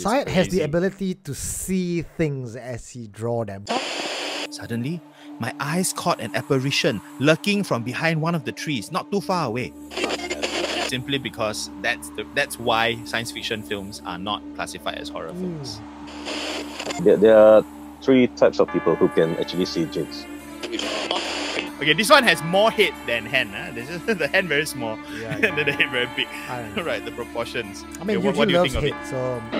Syed has the ability to see things as he draw them. Suddenly, my eyes caught an apparition lurking from behind one of the trees, not too far away. Simply because that's the, that's why science fiction films are not classified as horror hmm. films. There, there are three types of people who can actually see jinns. Okay, this one has more head than hand. Huh? This is the hand very small, Yeah, and then the head very big. I right, the proportions. I mean, Okay, what, what do you loves think of hate, it? so um,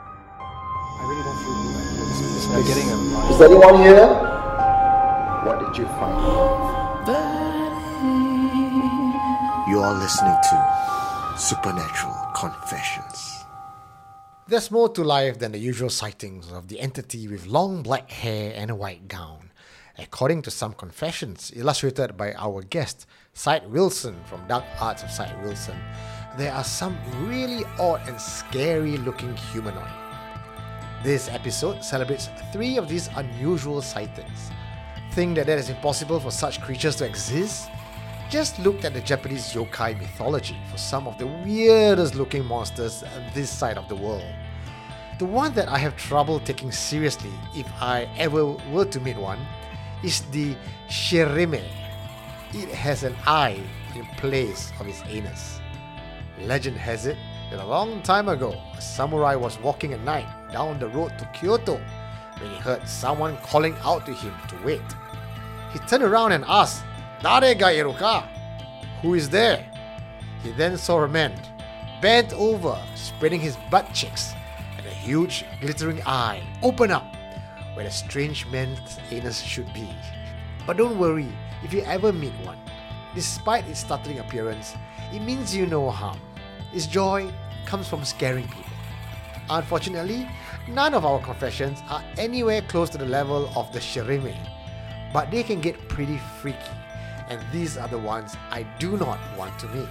I really don't feel good. about this. Getting a Is anyone here? What did you find? You are listening to Supernatural Confessions. There's more to life than the usual sightings of the entity with long black hair and a white gown. According to some confessions illustrated by our guest, Syed Wilson from Dark Arts of Syed Wilson, there are some really odd and scary looking humanoid. This episode celebrates three of these unusual sightings. Think that it is impossible for such creatures to exist? Just look at the Japanese yokai mythology for some of the weirdest looking monsters on this side of the world. The one that I have trouble taking seriously if I ever were to meet one is the Shirime. It has an eye in place of its anus. Legend has it that a long time ago, a samurai was walking at night down the road to Kyoto when he heard someone calling out to him to wait. He turned around and asked, Dare ga iru ka? Who is there? He then saw a man, bent over, spreading his butt cheeks, and a huge glittering eye open up where the strange man's anus should be. But don't worry if you ever meet one. Despite its startling appearance, it means you no harm. Its joy comes from scaring people. Unfortunately, none of our confessions are anywhere close to the level of the Shirime, but they can get pretty freaky, and these are the ones I do not want to meet.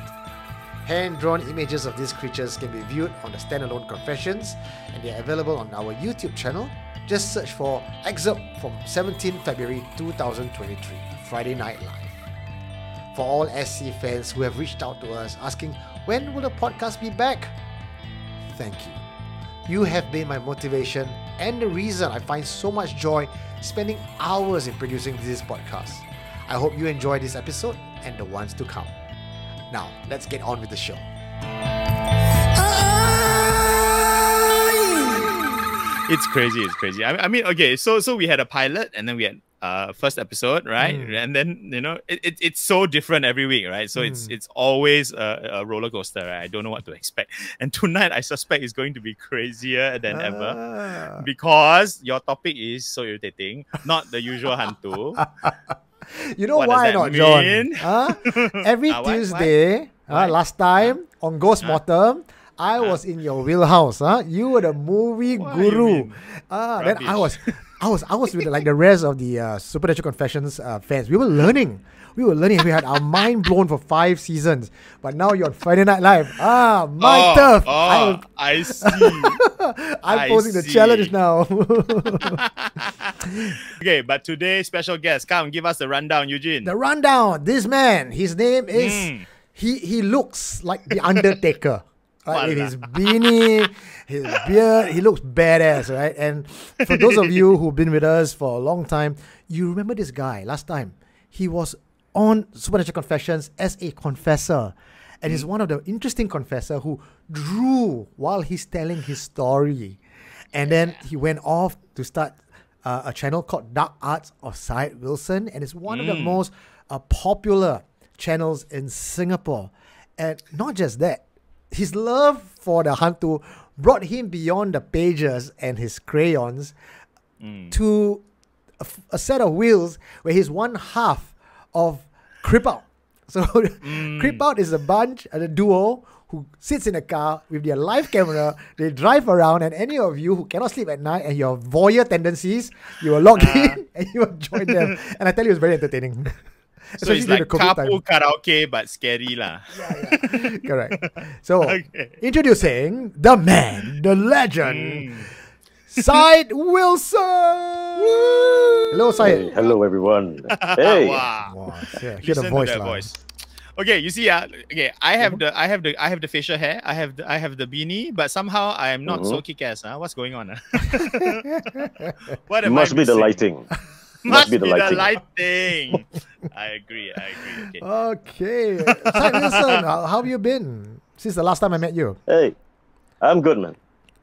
Hand drawn images of these creatures can be viewed on the standalone confessions, and they are available on our YouTube channel. Just search for excerpt from 17 February 2023, Friday Night Live. For all SC fans who have reached out to us asking when will the podcast be back, thank you. You have been my motivation and the reason I find so much joy spending hours in producing this podcast. I hope you enjoy this episode and the ones to come. Now, let's get on with the show. It's crazy. It's crazy. I, I mean, okay, so so we had a pilot, and then we had uh first episode, right? Mm. And then you know, it, it it's so different every week, right? So it's Mm. it's always a, a roller coaster. Right? I don't know what to expect. And tonight, I suspect is going to be crazier than ever Ah. because your topic is so irritating. Not the usual hantu. You know What why not, John? mean? Huh? Every why- Tuesday, why? uh, last time on Ghost Huh? Mortem, I was in your wheelhouse. Huh? You were the movie What guru. Ah, then I was, I was, I was with like the rest of the uh, Supernatural Confessions uh, fans. We were learning. We were learning. We had our mind blown for five seasons. But now you're on Friday Night Live. Ah, my oh, turf. Oh, I, I see. I'm I posing the challenge now. okay, but today special guest, come give us the rundown, Eugene. the rundown. This man, his name is Mm. he he looks like the Undertaker. Right, with his beanie, his beard, he looks badass, right? And for those of you who've been with us for a long time, you remember this guy last time. He was on Supernatural Confessions as a confessor. And he's one of the interesting confessor who drew while he's telling his story. And then he went off to start uh, a channel called Dark Arts of Syed Wilson. And it's one of the most uh, popular channels in Singapore. And not just that, his love for the Hantu brought him beyond the pages and his crayons to a, f- a set of wheels where he's one half of Creep Out. So Creep Out is a bunch, uh, a duo who sits in a car with their live camera. They drive around, and any of you who cannot sleep at night and your voyeur tendencies, you will log in and you will join them. And I tell you, it's very entertaining. So it's Especially during like the time. carpool karaoke, but scary lah. Correct. So, Okay. introducing the man, the legend, Mm. Syed Wilson. Hello, Hey, hello everyone. Hey, wow. Wow, yeah, hear Listen the voice, to that lah. voice. Okay, you see, uh, okay, I have the, I have the, I have the facial hair, I have the, I have the beanie, but somehow I am not so kick-ass. Huh? What's going on? huh? what am must I be the lighting. Must, be be the the lighting. lighting. I agree. I agree. Okay. Okay. Syed Wilson, how, how have you been since the last time I met you? Hey, I'm good, man.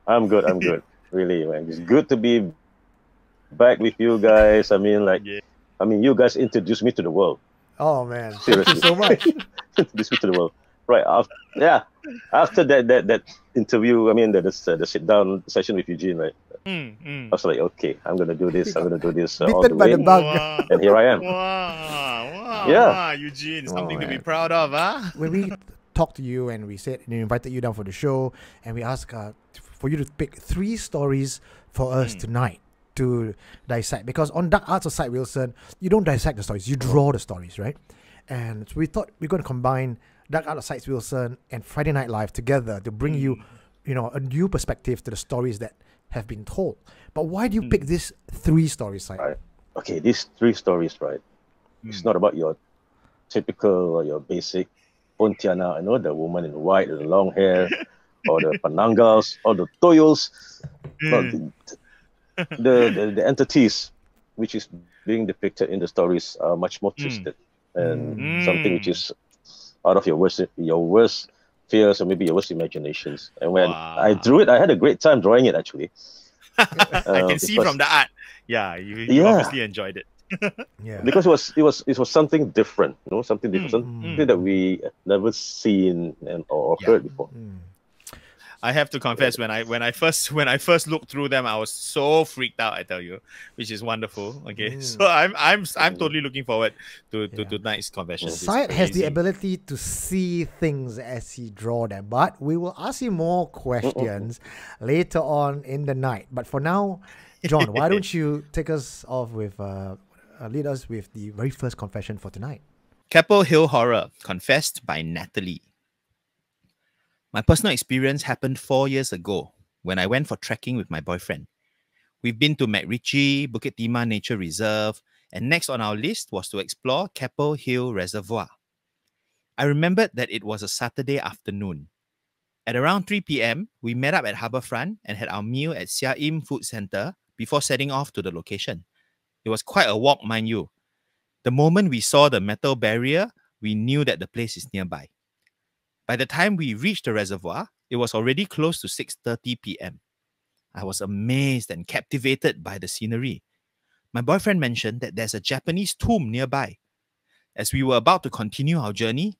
I'm good. I'm good. really, man. It's good to be back with you guys. I mean, like, Yeah. I mean, you guys introduced me to the world. Oh man, thank you Seriously. so much. introduced me to the world. Right. After, yeah. After that, that, that interview, I mean, the, the, the sit down session with Eugene, right? Mm, mm. I was like, okay, I'm gonna do this. I'm gonna do this uh, all the way. the. Wow. And here I am. Wow, wow, Yeah. wow, Eugene, something to be proud of, huh? when we talked to you and we said and we invited you down for the show and we asked uh, for you to pick three stories for us Hmm. tonight to dissect because on Dark Arts of Syed Wilson you don't dissect the stories you draw the stories right and so we thought we are going to combine Dark Arts of Syed Wilson and Friday Night Live together to bring you you know a new perspective to the stories that have been told but why do you pick this three stories Syed? Right. Okay, these three stories, right? It's not about your typical or your basic Pontianak, you know, the woman in white with the long hair, or the Panangas, or the Toyols. No, Mm. the, the, the, the entities which is being depicted in the stories are much more Mm. twisted and Mm. something which is out of your worst your worst fears or maybe your worst imaginations. And when I drew it, I had a great time drawing it actually. I Uh, can see because- from the art. Yeah, you, you Yeah. obviously enjoyed it. yeah because it was it was it was something different, you know, something different, Mm, something mm. that we never seen and or Yeah. heard before. Mm. I have to confess, when I when I first when I first looked through them, I was so freaked out. I tell you, which is wonderful. Okay, Mm. so I'm I'm I'm totally looking forward to to Yeah. tonight's convention. It's Syed has the ability to see things as he draw them, but we will ask him more questions later on in the night. But for now, John, why don't you take us off with uh, uh, lead us with the very first confession for tonight? Keppel Hill Horror, confessed by Natalie. My personal experience happened four years ago when I went for trekking with my boyfriend. We've been to MacRitchie, Bukit Timah Nature Reserve, and next on our list was to explore Keppel Hill Reservoir. I remembered that it was a Saturday afternoon. At around 3 p.m., we met up at Harbourfront and had our meal at Seah Im Food Centre before setting off to the location. It was quite a walk, mind you, the moment we saw the metal barrier, we knew that the place is nearby. By the time we reached the reservoir, it was already close to 6:30 p.m. I was amazed and captivated by the scenery. My boyfriend mentioned that there's a Japanese tomb nearby. As we were about to continue our journey,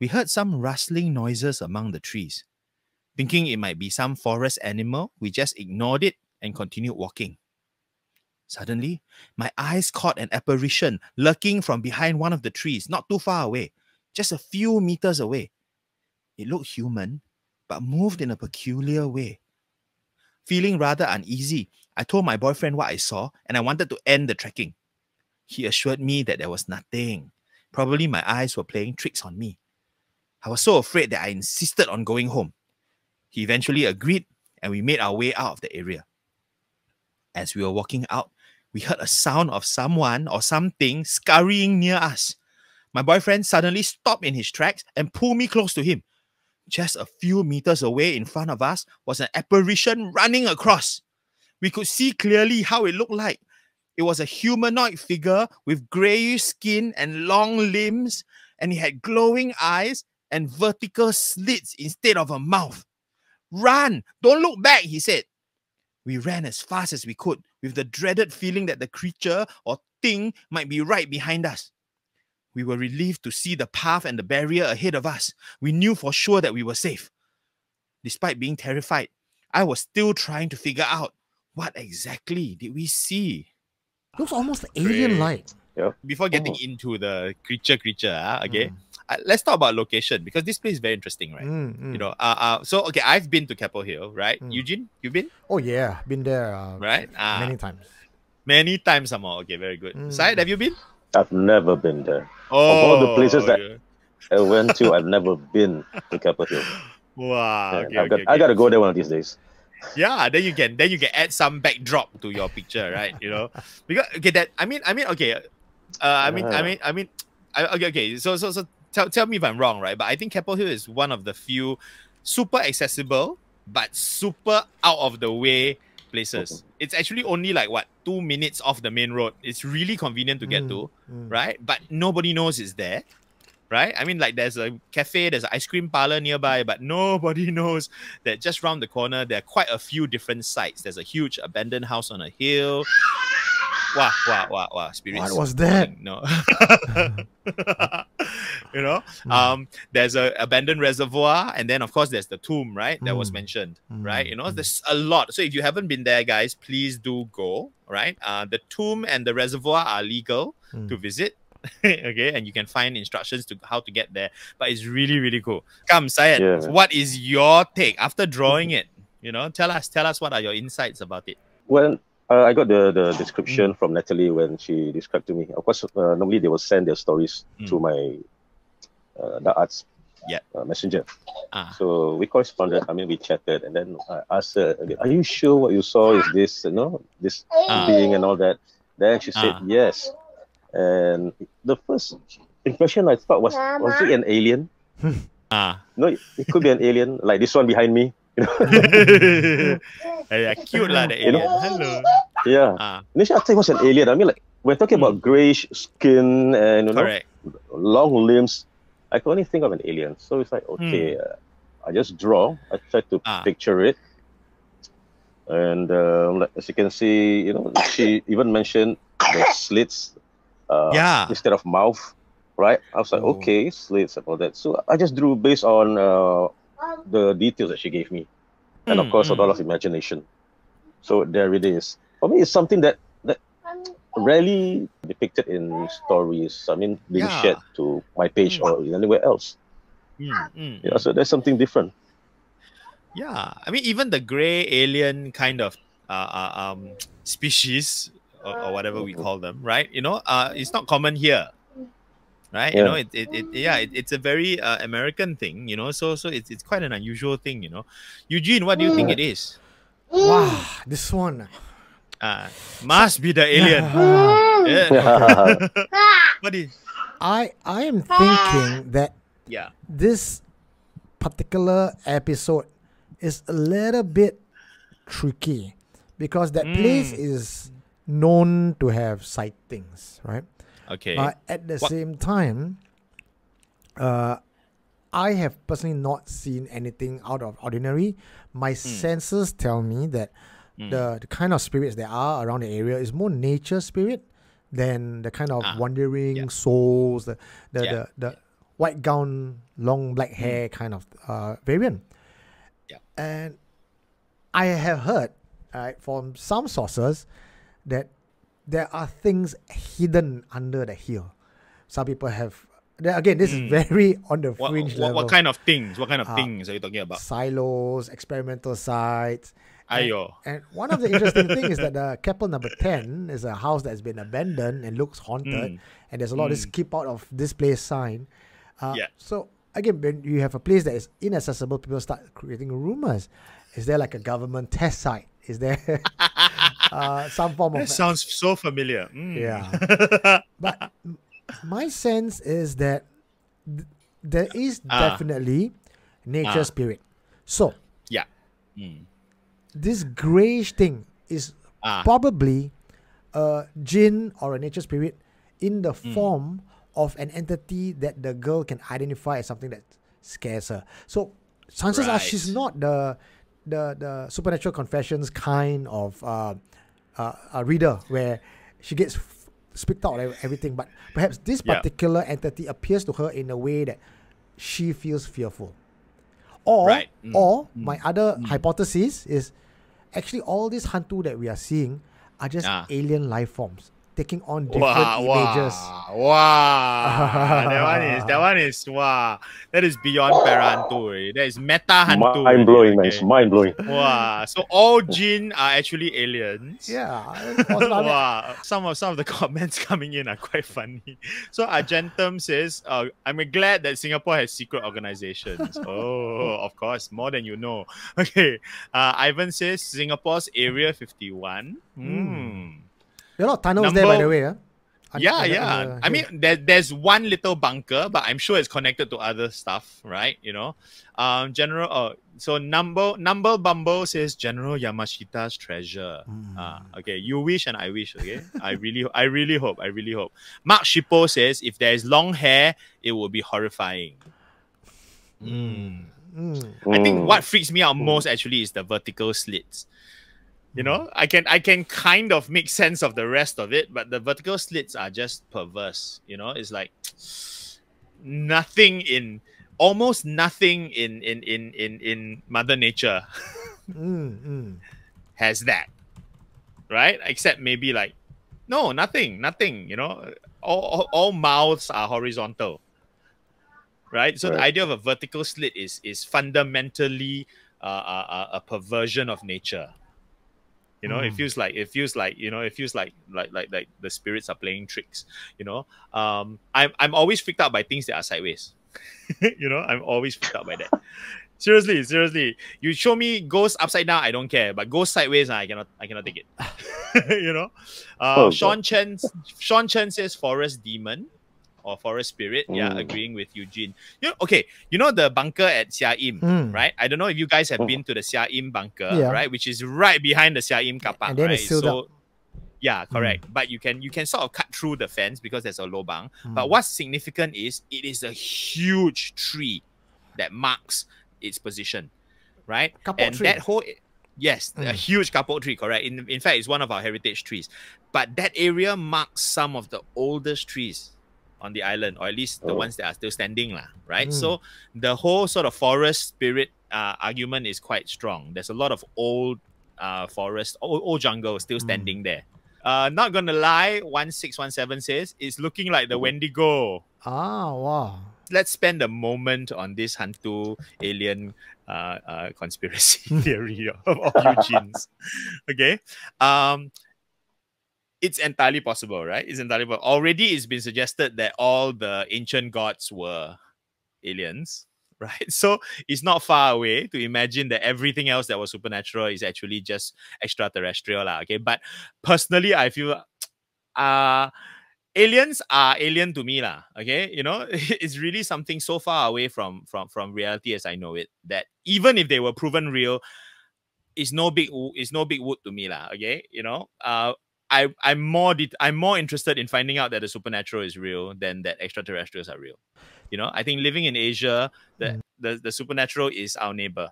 we heard some rustling noises among the trees. Thinking it might be some forest animal, we just ignored it and continued walking. Suddenly, my eyes caught an apparition lurking from behind one of the trees, not too far away, just a few meters away. It looked human, but moved in a peculiar way. Feeling rather uneasy, I told my boyfriend what I saw and I wanted to end the trekking. He assured me that there was nothing. Probably my eyes were playing tricks on me. I was so afraid that I insisted on going home. He eventually agreed and we made our way out of the area. As we were walking out, we heard a sound of someone or something scurrying near us. My boyfriend suddenly stopped in his tracks and pulled me close to him. Just a few meters away in front of us was an apparition running across. We could see clearly how it looked like. It was a humanoid figure with grayish skin and long limbs, and it had glowing eyes and vertical slits instead of a mouth. Run! Don't look back, he said. We ran as fast as we could, with the dreaded feeling that the creature or thing might be right behind us. We were relieved to see the path and the barrier ahead of us. We knew for sure that we were safe. Despite being terrified, I was still trying to figure out what exactly did we see. Looks almost alien-like. Before getting Oh. into the creature, creature, ah, okay, uh, let's talk about location because this place is very interesting, right? Mm, mm. You know, uh, uh, so okay, I've been to Keppel Hill, right? Mm. Eugene, you've been, Oh yeah, been there uh, right? Ah, many times. many times some more. Okay, very good. Mm. Syed, have you been? I've never been there. Oh, all the places that- yeah. I went to, I've never been to Keppel Hill. Wow. Okay, okay, got, okay. I gotta go there one of these days. Yeah, then you can then you can add some backdrop to your picture, right? You know, because okay, that I mean, I mean, okay, uh, I mean, I mean, I mean, I, okay, okay. So, so, so, tell, tell me if I'm wrong, right? But I think Keppel Hill is one of the few super accessible but super out of the way places. It's actually only like what two minutes off the main road. It's really convenient to get Mm, to, mm. right? But nobody knows it's there. Right? I mean, like there's a cafe, there's an ice cream parlor nearby, but nobody knows that just round the corner there are quite a few different sites. There's a huge abandoned house on a hill. Wow, wow, wow, wow. Spirits. What was that? No. you know, Hmm. um, there's a abandoned reservoir, and then of course there's the tomb, right? That was Mm. mentioned, Mm, right? You know, mm. there's a lot. So if you haven't been there, guys, please do go. Right? Uh, the tomb and the reservoir are legal Mm. to visit. okay, and you can find instructions to how to get there. But it's really, really cool. Come, Syed, Yeah, what is your take after drawing it? You know, tell us, tell us what are your insights about it. When uh, I got the, the description from Natalie when she described to me, of course, uh, normally they will send their stories Mm. to my uh, the arts Yeah. uh, messenger. Ah, So we corresponded. I mean, we chatted, and then I asked her, "Are you sure what you saw is this? You know, this Ah. being and all that?" Then she said, Ah. "Yes." And the first impression I thought was, "Was it an alien?" ah. No, it could be an alien, like this one behind me. You know? yeah, cute lah, the You know- alien. Hello. yeah. Ah, Initially, I think it was an alien. I mean, like we're talking about grayish skin and you know, correct. long limbs. I could only think of an alien. So it's like, okay, uh, I just draw. I try to Ah. picture it. And um, like, as you can see, you know, she even mentioned the slits uh, Yeah. instead of mouth, right? I was like, Oh. okay, slits and all that. So I just drew based on uh, the details that she gave me. And of Mm, course, a mm. lot of imagination. So there it is. For me, it's something that that rarely depicted in stories. I mean, being Yeah. shared to my page Mm. or anywhere else. Mm, mm, Yeah, mm. so there's something different. Yeah, I mean, even the gray alien kind of uh, uh, um, species or, or whatever we call them, right? You know, uh, it's not common here, right? You know, it, it, it yeah, it, it's a very uh, American thing, you know. So so it's it's quite an unusual thing, you know. Eugene, what do you think it is? Wow, this one. Uh, must be the alien. Yeah. what is? I I am thinking that Yeah. this particular episode is a little bit tricky because that place Mm. is known to have sightings, right? Okay. But at the What- same time, uh, I have personally not seen anything out of ordinary. My Hmm. senses tell me that the, the kind of spirits there are around the area is more nature spirit than the kind of Ah, wandering yeah. souls, the the, Yeah. Hmm. the the white gown, long black hair kind of uh, variant. Yeah. And I have heard uh, from some sources that there are things hidden under the hill. Some people have. Again, this is very on the Hmm. what, fringe what, level. what kind of things? What kind of Uh, things are you talking about? silos, experimental sites. And, Ayo. and one of the interesting things is that the Keppel number 10 is a house that's been abandoned and looks haunted. Mm. And there's a lot of this keep out of this place sign. Uh, Yeah. So, again, when you have a place that is inaccessible, people start creating rumors. Is there like a government test site? Is there uh, some form of That sounds so familiar. Mm. yeah. but my sense is that th- there is Ah. definitely nature Ah. spirit. So Yeah. Mm. this grayish thing is Ah. probably a jinn or a nature spirit in the Hmm. form of an entity that the girl can identify as something that scares her. So chances are she's not the the the supernatural confessions kind of uh, uh, a reader where she gets f- speaked out ev- everything, but perhaps this Yeah. particular entity appears to her in a way that she feels fearful. Or Right. Mm. or my other hypothesis is actually all these hantu that we are seeing are just Ah. alien life forms taking on different Wow, images. wow, wow. that one is that one is wow. That is beyond Perantu. already. That is meta hantu. Mind blowing, man. okay. It's mind blowing. Wow. So all jinn are actually aliens. Yeah. it's possible. I mean, wow. Some of some of the comments coming in are quite funny. So Argentum says, uh, "I'm glad that Singapore has secret organizations." oh, of course, more than you know. Okay. Uh, Ivan says Singapore's Area 51. Hmm. There are a lot of tunnels there, by the way. Huh? Un- Yeah, under- yeah. under I mean, there, there's one little bunker, but I'm sure it's connected to other stuff, right? You know, um, General. Uh, so number number Bumble says General Yamashita's treasure. Mm. Ah, okay. You wish and I wish. Okay. I really, I really hope. I really hope. Mark Shippo says if there is long hair, it will be horrifying. Mm. Mm. I think Mm. what freaks me out most actually is the vertical slits. You know, I can I can kind of make sense of the rest of it, but the vertical slits are just perverse. You know, it's like nothing in almost nothing in in in in in Mother Nature Mm, mm. has that, right? Except maybe like no, nothing, nothing. You know, all all, all mouths are horizontal, right? So the idea of a vertical slit is is fundamentally uh, a- a perversion of nature. You know, it Mm. feels like it feels like you know, it feels like like like like the spirits are playing tricks. You know, um, I'm I'm always freaked out by things that are sideways. you know, I'm always freaked out by that. seriously, seriously, you show me ghosts upside down, I don't care, but ghosts sideways, I cannot, I cannot take it. you know, uh, Oh, Sean Chen, Sean Chen says forest demon or forest spirit. Yeah, Mm. agreeing with Eugene. You know, okay, you know the bunker at Seah Im, Mm. right? I don't know if you guys have Mm. been to the Seah Im bunker, Yeah. right? Which is right behind the Seah Im kapak, And then right? it's sealed so, up. yeah, correct. But you can you can sort of cut through the fence because there's a lobang. But Mm. what's significant is it is a huge tree that marks its position, right? Kapok and tree. that whole yes, a Mm. huge kapok tree, correct. In in fact, it's one of our heritage trees. But that area marks some of the oldest trees on the island, or at least the Oh. ones that are still standing, lah. Right. Mm. So the whole sort of forest spirit uh, argument is quite strong. There's a lot of old uh, forest, old, old jungle still Mm. standing there. Uh, not gonna lie, one six one seven says it's looking like the Mhm. Wendigo. Ah, wow. Let's spend a moment on this Hantu alien uh, uh, conspiracy theory of, of Eugene's. Okay. Um, it's entirely possible, right? It's entirely possible. Already it's been suggested that all the ancient gods were aliens, right? So it's not far away to imagine that everything else that was supernatural is actually just extraterrestrial, lah, okay? But personally, I feel uh aliens are alien to me, lah, okay? You know, it's really something so far away from from from reality as I know it that even if they were proven real, it's no big it's no big wood to me, lah, okay? You know, uh I, I'm more det- I'm more interested in finding out that the supernatural is real than that extraterrestrials are real. You know, I think living in Asia, the, the, the supernatural is our neighbor.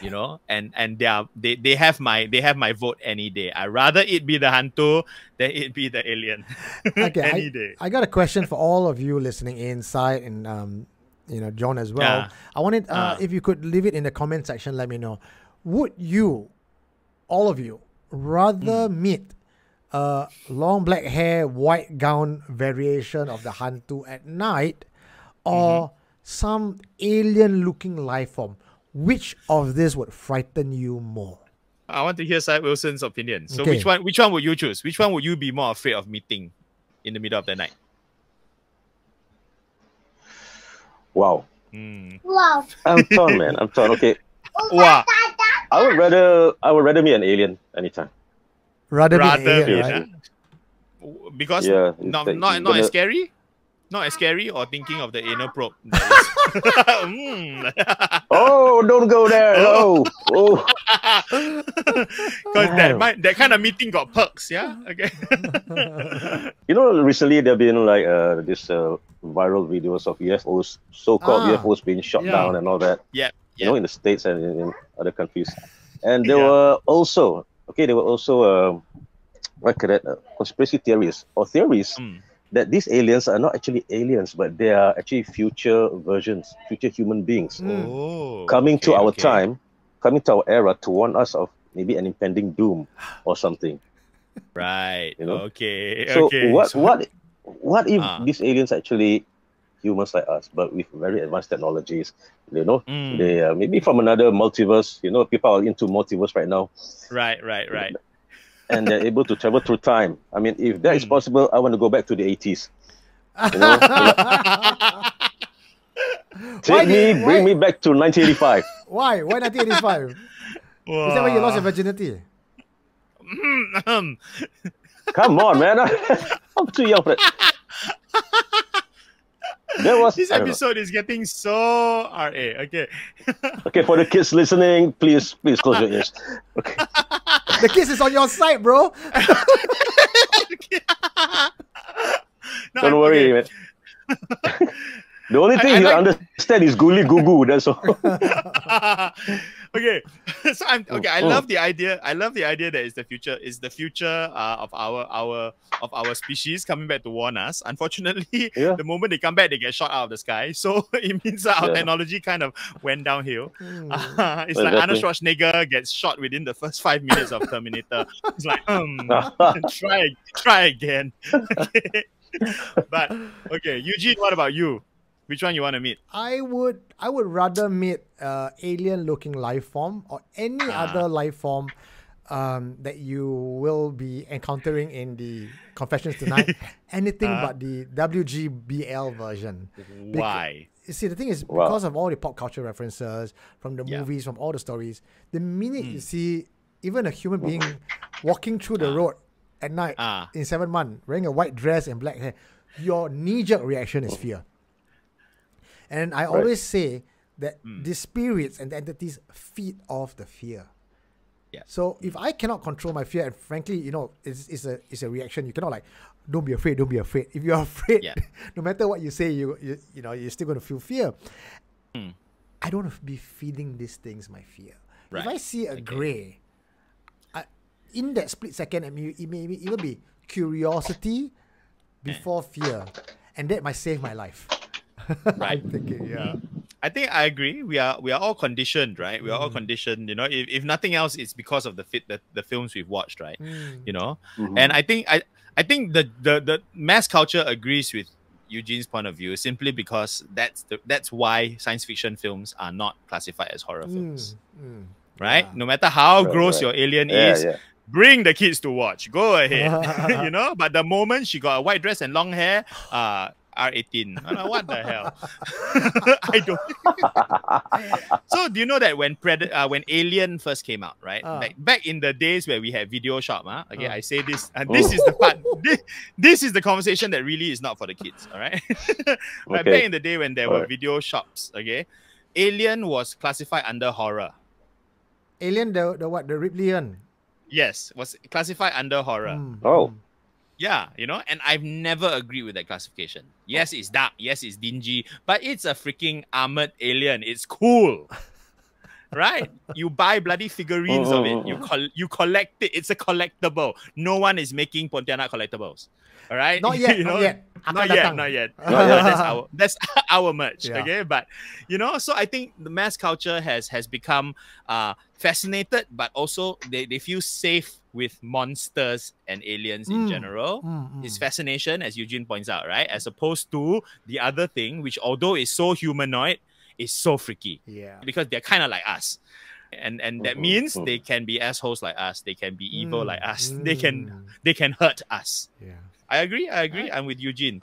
You know, and and they are they, they have my they have my vote any day. I rather it be the hantu than it be the alien. Okay, any I, day. I got a question for all of you listening inside and um, you know, John as well. Yeah. I wanted uh, Uh. if you could leave it in the comment section, let me know. Would you, all of you, rather Hmm. meet a long black hair, white gown variation of the Hantu at night or Mm-hmm. some alien looking life form? Which of this would frighten you more? I want to hear Syed Wilson's opinion. So Okay. which one which one would you choose? Which one would you be more afraid of meeting in the middle of the night? Wow. Hmm. Wow. I'm torn, man. I'm torn. Okay. Wow. I would rather I would rather meet an alien anytime. Rather, be an Rather alien, be, right? Because Yeah, not like not you're not as scary? Not as scary or thinking of the anal probe. Mm. Oh, don't go there. Oh, oh. Because that Wow. that kind of meeting got perks, yeah? Okay. You know, recently there have been like uh, this uh, viral videos of UFOs, so-called Ah, UFOs being shot yeah. down and all that. yeah. You know, in the states and in, in other countries. And there Yeah. were also okay, there were also um, what could that, uh, conspiracy theories or theories Mm. that these aliens are not actually aliens, but they are actually future versions, future human beings Mm. Oh. coming to our okay. time, coming to our era to warn us of maybe an impending doom or something. Right. You know? Okay. So okay. what So- what what if Ah. these aliens actually humans like us, but with very advanced technologies? You know, Mm, they uh, maybe from another multiverse. You know, people are into multiverse right now, right, right, right. and they're able to travel through time. I mean, if that is Mm. possible, I want to go back to the eighties. You know, Why take me, did- bring why- me back to 1985. Why? Why 1985? Is that why you lost your virginity? Come on, man. I'm too young for that. That was This I don't know. episode is getting so RA. Okay. Okay, for the kids listening, please, please close your ears. Okay. The kids is on your side, bro. No, Don't I'm- worry, okay. Man. the only thing I you like- understand is guli gugu. That's all. okay, so I'm okay. I Mm. love the idea. I love the idea that it's the future. Is the future uh, of our our of our species coming back to warn us. Unfortunately, Yeah. the moment they come back, they get shot out of the sky. So it means that our Yeah. technology kind of went downhill. Uh, it's like Arnold Exactly. Schwarzenegger gets shot within the first five minutes of Terminator. It's like, um, try try again. Okay. but okay, Eugene, what about you? Which one you want to meet? I would I would rather meet uh, alien looking life form or any Ah. other life form um, that you will be encountering in the confessions tonight. Anything Ah. but the WGBL version. Why? You see, the thing is Wow. because of all the pop culture references from the Yeah. movies, from all the stories. The minute you see even a human being walking through the road at night Ah. in seven months, wearing a white dress and black hair, your knee jerk reaction is fear. And I always say that Hmm. the spirits and the entities feed off the fear. Yeah. So if I cannot control my fear, and frankly, you know, it's, it's a it's a reaction. You cannot like, don't be afraid, don't be afraid. If you're afraid, Yeah. no matter what you say, you you, you know you're still going to feel fear. Hmm. I don't want to be feeding these things my fear. If I see a gray, I, in that split second, it may, it may even be curiosity before fear, and that might save my life. Right. I'm thinking, yeah. I think I agree. We are we are all conditioned, right? We are Mm. all conditioned. You know, if, if nothing else, it's because of the fit the, the films we've watched, right? Mm. You know, Mhm. and I think I I think the, the the mass culture agrees with Eugene's point of view simply because that's the that's why science fiction films are not classified as horror films, Mm, mm. right? yeah. No matter how Right, gross right. your alien yeah, is, yeah. bring the kids to watch. Go ahead, you know. But the moment she got a white dress and long hair, uh, R eighteen. Like, What the hell? I don't. so do you know that when Pred- uh, when Alien first came out, right? Ah. Back back in the days where we had video shop, huh? Okay, Ah. I say this, and this is the part. This, this is the conversation that really is not for the kids. All right. but Okay. back in the day when there were Alright. video shops, okay, Alien was classified under horror. Alien, the, the what? The Ripley one. Yes, was classified under horror. Mm, Oh. Yeah, you know, and I've never agreed with that classification. Yes, it's dark. Yes, it's dingy, but it's a freaking armored alien. It's cool. Right? You buy bloody figurines of it. You col- you collect it. It's a collectible. No one is making Pontianak collectibles. All right? Not yet, You not know? yet. Not yet, not yet. Not yet. that's our that's our merch. Yeah. Okay. But you know, so I think the mass culture has has become uh fascinated, but also they, they feel safe with monsters and aliens in Mm. general. Mm, mm. It's fascination, as Eugene points out, right? As opposed to the other thing, which although is so humanoid, is so freaky Yeah. because they're kind of like us. And and that Mhm, means mhm. they can be assholes like us. They can be evil Mm, like us. They can mm. they can hurt us. Yeah. I agree. I agree. I'm with Eugene.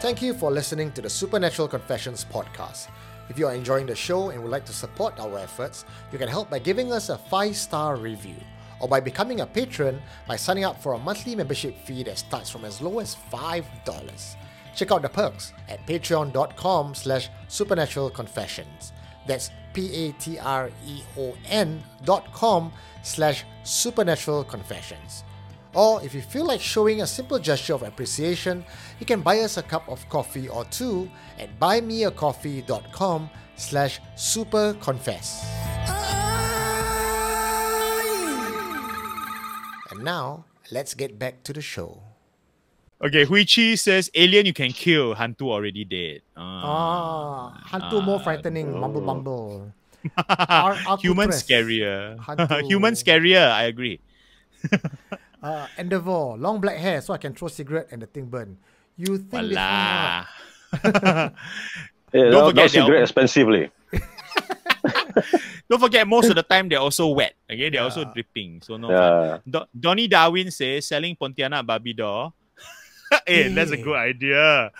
Thank you for listening to the Supernatural Confessions podcast. If you are enjoying the show and would like to support our efforts, you can help by giving us a 5-star review or by becoming a patron by signing up for a monthly membership fee that starts from as low as $5. Check out the perks at patreon.com slash supernaturalconfessions. That's P-A-T-R-E-O-N dot com slash supernaturalconfessions. Or if you feel like showing a simple gesture of appreciation, you can buy us a cup of coffee or two at buymeacoffee.com slash superconfess. Now, let's get back to the show. Okay, Hui Chi says alien you can kill, Hantu already dead. Ah. Ah, hantu more frightening, mumble bumble. Human Arcutress. scarier. Human scarier, I agree. Uh, Endeavor, long black hair so I can throw cigarette and the thing burn. You think this one Voila. Yeah, Don't now, forget now they're cigarette all- expensively. Don't forget, most of the time they're also wet. Okay, they're also dripping. So no fun. Yeah. Do- Donny Darwin says selling Pontianak Barbie doll. hey, that's a good idea.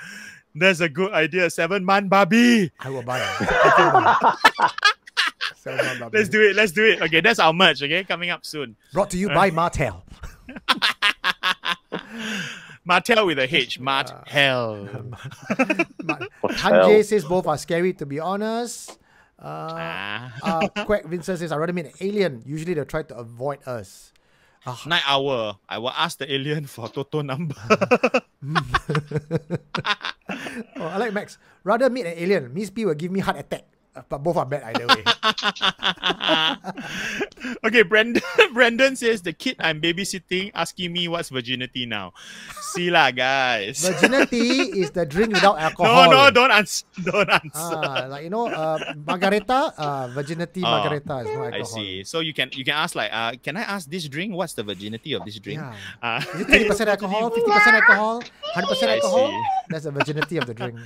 That's a good idea. Seven month Barbie. I will buy it. Seven month Barbie. Let's do it. Let's do it. Okay, that's our merch. Okay, coming up soon. Brought to you uh. by Martel. Martel with a H. Martel. Han Jay says both are scary to be honest. Uh, Ah. uh, Quack Vincent says, I rather meet an alien. Usually they try to avoid us. Night hour. I will ask the alien for Toto number. Oh, I like Max. Rather meet an alien. Miss P will give me heart attack. Uh, But both are bad either way. okay, Brandon. Brandon says the kid I'm babysitting asking me what's virginity now. See lah, guys. Virginity is the drink without alcohol. no, no, don't answer. Don't answer. Ah, like you know, uh, margarita, uh, virginity Oh, margarita is no alcohol. I see. So you can you can ask like, uh, can I ask this drink? What's the virginity of this drink? Yeah. Uh, Is it twenty percent alcohol, fifty percent alcohol, hundred percent I alcohol? see. That's the virginity of the drink.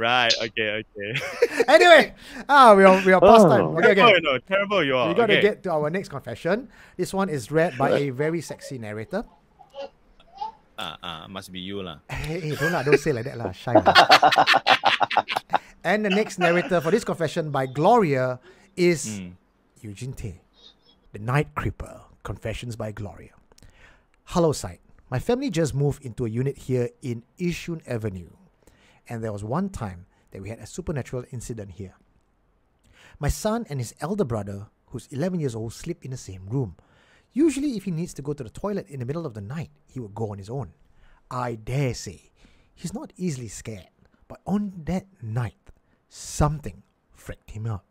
right. Okay. Okay. anyway, ah, we are we are past time. Oh. Okay, terrible, okay. no, terrible you are. We gotta okay. get to our next confession. This one is read by a very sexy narrator. Uh, uh, must be you lah. Hey, hey, don't lah, don't say like that lah, shy. lah. and the next narrator for this confession by Gloria is Mm. Eugene Tay, The Night Creeper, Confessions by Gloria. Hello, Syed. My family just moved into a unit here in Yishun Avenue, and there was one time that we had a supernatural incident here. My son and his elder brother, who's 11 years old, sleep in the same room. Usually, if he needs to go to the toilet in the middle of the night, he would go on his own. I dare say, he's not easily scared, but on that night, something freaked him out.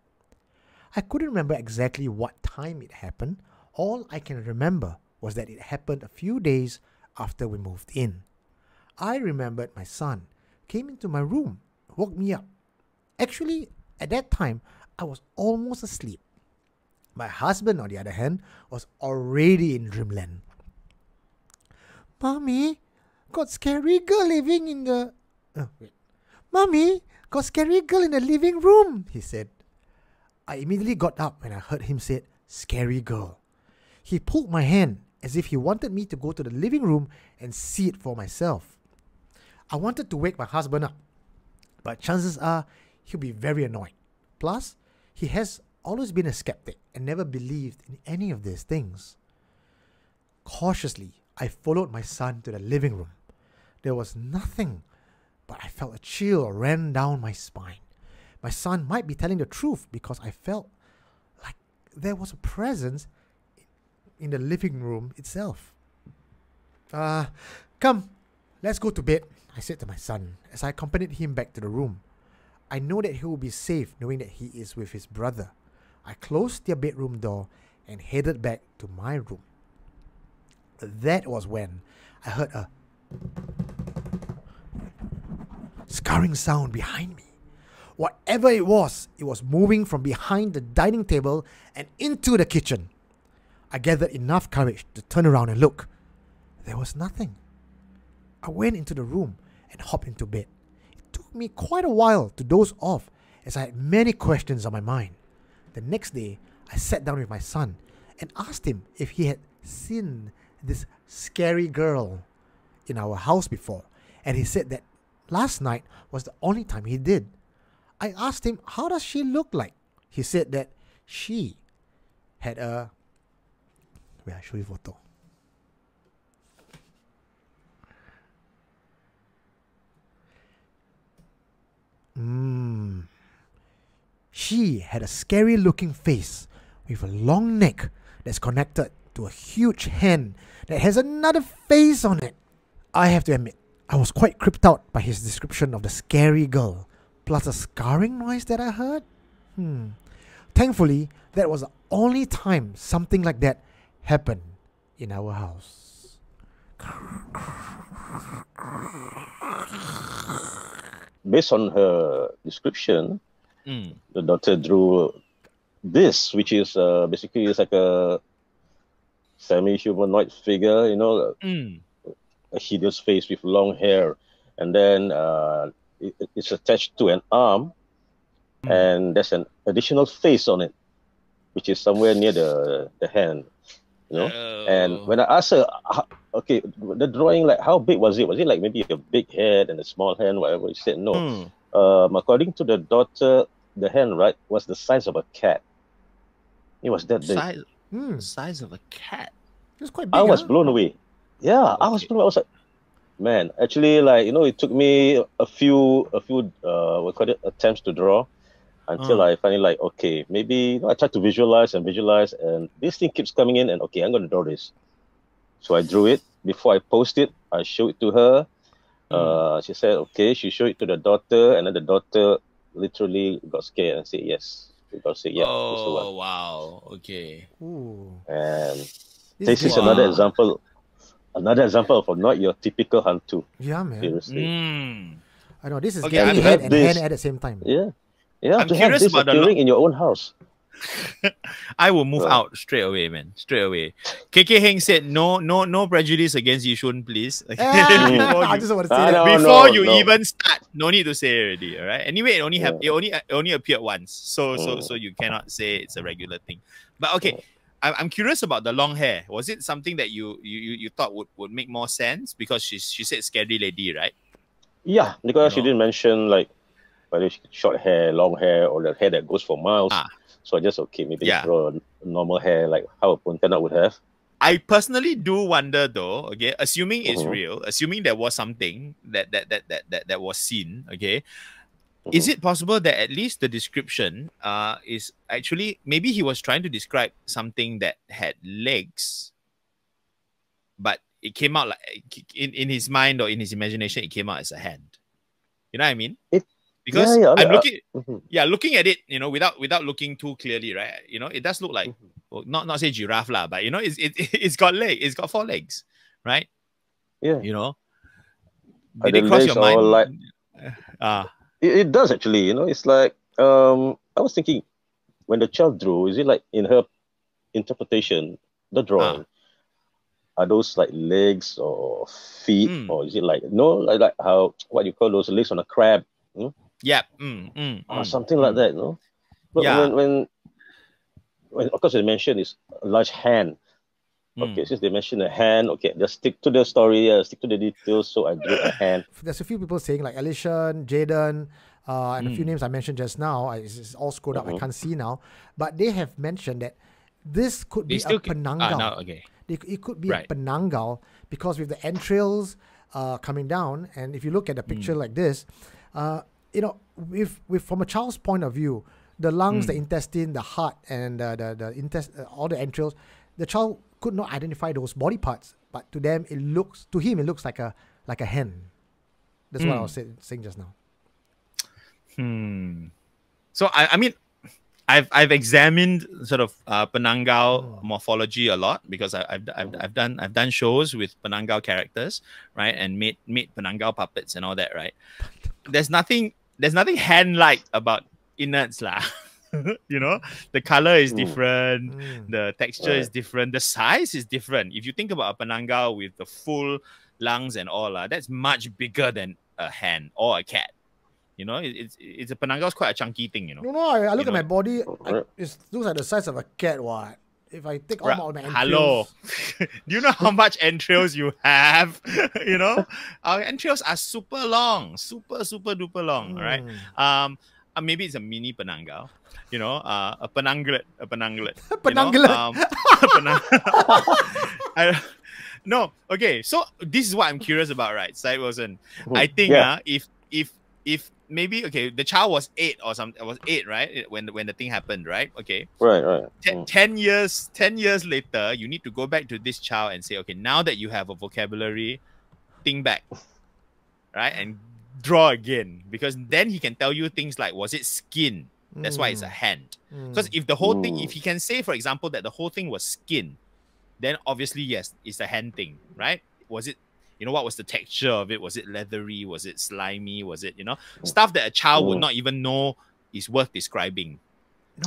I couldn't remember exactly what time it happened. All I can remember was that it happened a few days after we moved in. I remembered my son came into my room, woke me up. Actually, at that time, I was almost asleep. My husband, on the other hand, was already in dreamland. Mommy, got scary girl living in the. Oh, wait. Mommy, got scary girl in the living room, he said. I immediately got up when I heard him say, scary girl. He pulled my hand as if he wanted me to go to the living room and see it for myself. I wanted to wake my husband up, but chances are he'll be very annoyed. Plus, he has always been a skeptic and never believed in any of these things. Cautiously, I followed my son to the living room. There was nothing, but I felt a chill ran down my spine. My son might be telling the truth because I felt like there was a presence in the living room itself. Uh, come, let's go to bed, I said to my son as I accompanied him back to the room. I know that he will be safe knowing that he is with his brother. I closed their bedroom door and headed back to my room. That was when I heard a scurrying sound behind me. Whatever it was, it was moving from behind the dining table and into the kitchen. I gathered enough courage to turn around and look. There was nothing. I went into the room and hopped into bed. Took me quite a while to doze off as I had many questions on my mind. The next day, I sat down with my son and asked him if he had seen this scary girl in our house before, and he said that last night was the only time he did. I asked him, How does she look like? He said that she had a. Wait, I show you a photo. Mm. She had a scary looking face with a long neck that's connected to a huge hand that has another face on it. I have to admit, I was quite creeped out by his description of the scary girl, plus the scarring noise that I heard. Hmm. Thankfully, that was the only time something like that happened in our house. Based on her description, Mm. the doctor drew this, which is uh, basically is like a semi-humanoid figure, you know, Mm. a hideous face with long hair, and then uh, it, it's attached to an arm, Hmm. and there's an additional face on it, which is somewhere near the the hand, you know. And Oh. when I asked her, okay, the drawing, like how big was it? Was it like maybe a big head and a small hand, whatever? She said no. Mm. Um, according to the daughter, the hand right was the size of a cat. It was that big. size Hmm. size of a cat. It was quite big. I was huh? blown away. Yeah, I was Okay. blown. I was like, Man, actually, like you know, it took me a few, a few, uh, what call it, attempts to draw, until Uh. I finally like, okay, maybe you know, I tried to visualize and visualize, and this thing keeps coming in, and okay, I'm gonna draw this. So I drew it. Before I post it, I show it to her. Uh, she said, okay. She showed it to the daughter, and then the daughter literally got scared and said, yes. She got said, yeah, this the one. oh wow. Okay. Ooh. And This this is good. another example, another example of not your typical hantu. Yeah, man. Seriously. Mm. I know this is Okay, getting head and this. hand at the same time. Yeah. Yeah, I'm to have curious this about the lo- appearing in your own house. I will move Right. out straight away, man. Straight away. KK Heng said no, no, no prejudice against Yishun, please. Ah, before I you, just want to say Ah, that. no. before you no. even start, no need to say already. All right. Anyway, it only have it only it only appeared once, so so Mm. so you cannot say it's a regular thing. But okay, I'm, I'm curious about the long hair. Was it something that you you you, you thought would, would make more sense because she she said scary lady, right? Yeah, because she know? didn't mention like whether she short hair, long hair, or the hair that goes for miles. Ah. So I just okay, maybe Yeah. just a normal hair like how a Pontianak would have. I personally do wonder though, okay, assuming it's Mhm. real, assuming there was something that that that that that, that was seen, okay. Is Mhm. it possible that at least the description uh is actually maybe he was trying to describe something that had legs, but it came out like in, in his mind or in his imagination, it came out as a hand. You know what I mean? It- because yeah, yeah, I'm uh, looking Mhm. yeah, looking at it, you know, without without looking too clearly, right? You know, it does look like well, not not say giraffe lah, but you know, it's it, it's got leg, it's got four legs, right? Yeah, You know, did it cross your mind? like- Ah, it, it does actually. You know, it's like um, I was thinking when the child drew, is it like in her interpretation, the drawing, are those like legs or feet, Mm. or is it like no, like, like how what you call those legs on a crab, yeah, mm, mm, or mm, something like mm. that? No, but Yeah. when when when of course they mentioned is a large hand. Mm. Okay, since they mentioned a hand, okay, just stick to the story, uh, stick to the details. So I drew a hand. There's a few people saying like Alishan, Jaden, uh, and a few Mm. names I mentioned just now. I, it's, it's all scrolled up. I Mhm. can't see now, but they have mentioned that this could They be still a ca- penanggal. ah, now, okay. They- it could be Right. a penanggal because with the entrails uh, coming down, and if you look at the picture Mm. like this, uh, you know, with with from a child's point of view, the lungs, the Mm. intestine, the heart, and uh, the the intest, uh, all the entrails, the child could not identify those body parts, but to them it looks to him it looks like a like a hen. That's what I Mm. was say, saying just now. Hmm. So I, I mean, I've I've examined sort of uh, Penanggal morphology a lot because I, I've, I've I've done I've done shows with Penanggal characters, right, and made made Penanggal puppets and all that, right. There's nothing there's nothing hand like about innards lah. you know, the color is Mm. different, Mm. the texture is different, the size is different. If you think about a Penanggal with the full lungs and all, uh, that's much bigger than a hen or a cat. You know, it, it's it's a Penanggal is quite a chunky thing. You know, No, no, I, I look You at my body. I, it looks like the size of a cat. What? If I take all Ra- my entrails, Hello. Do you know how much entrails you have? you know, our entrails are super long, super super duper long. All right. Mm. Um, uh, maybe it's a mini penanggal. You know, uh, a penanglet, a penanglet. you know? Penanglet. Um, penang- I, no, okay. So this is what I'm curious about, right? Syed Wilson. I think Yeah. uh, if if if maybe okay, the child was eight or something. Was eight, right? When when the thing happened, right? Okay. Right, right. Ten, Mm. 10 years 10 years later you need to go back to this child and say okay now that you have a vocabulary think back right and draw again because then he can tell you things like was it skin that's why it's a hand Mm. because if the whole thing Mm. if he can say for example that the whole thing was skin then obviously yes it's a hand thing right was it you know what was the texture of it was it leathery was it slimy was it you know stuff that a child would Mm. not even know is worth describing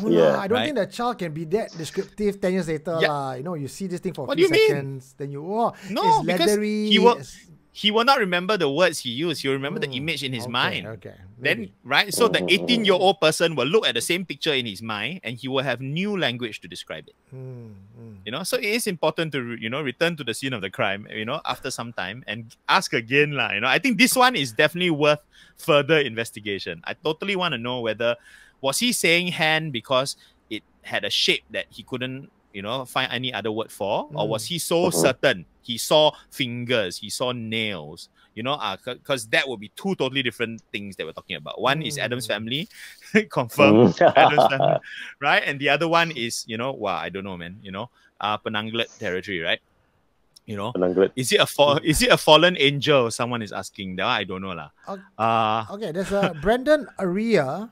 No, Yeah. lah, I don't Right? think the child can be that descriptive 10 years later. Yeah. lah. You know, you see this thing for a What few do you mean? seconds, then you, oh, No, it's because leathery. he will- it's- he will not remember the words he used. He'll remember the Mm, image in his okay, mind. Okay. Then, right? So the Mm, mm, 18 year old person will look at the same picture in his mind and he will have new language to describe it. Mm, mm. You know, so it is important to, you know, return to the scene of the crime, you know, after some time and ask again. lah. You know, I think this one is definitely worth further investigation. I totally want to know whether was he saying hand because it had a shape that he couldn't you know find any other word for or was he so Mhm. certain he saw fingers he saw nails You know, because that would be two totally different things that we're talking about. One is Adam's Mm. family, confirmed, Mm. Addams family, right? And the other one is, you know, wow, I don't know, man. You know, uh, Penanglet territory, right? You know, Penanggalat. is it a fall? Is it a fallen angel? Someone is asking. That I don't know, lah. Okay. Uh, Okay, there's a Brendan Aria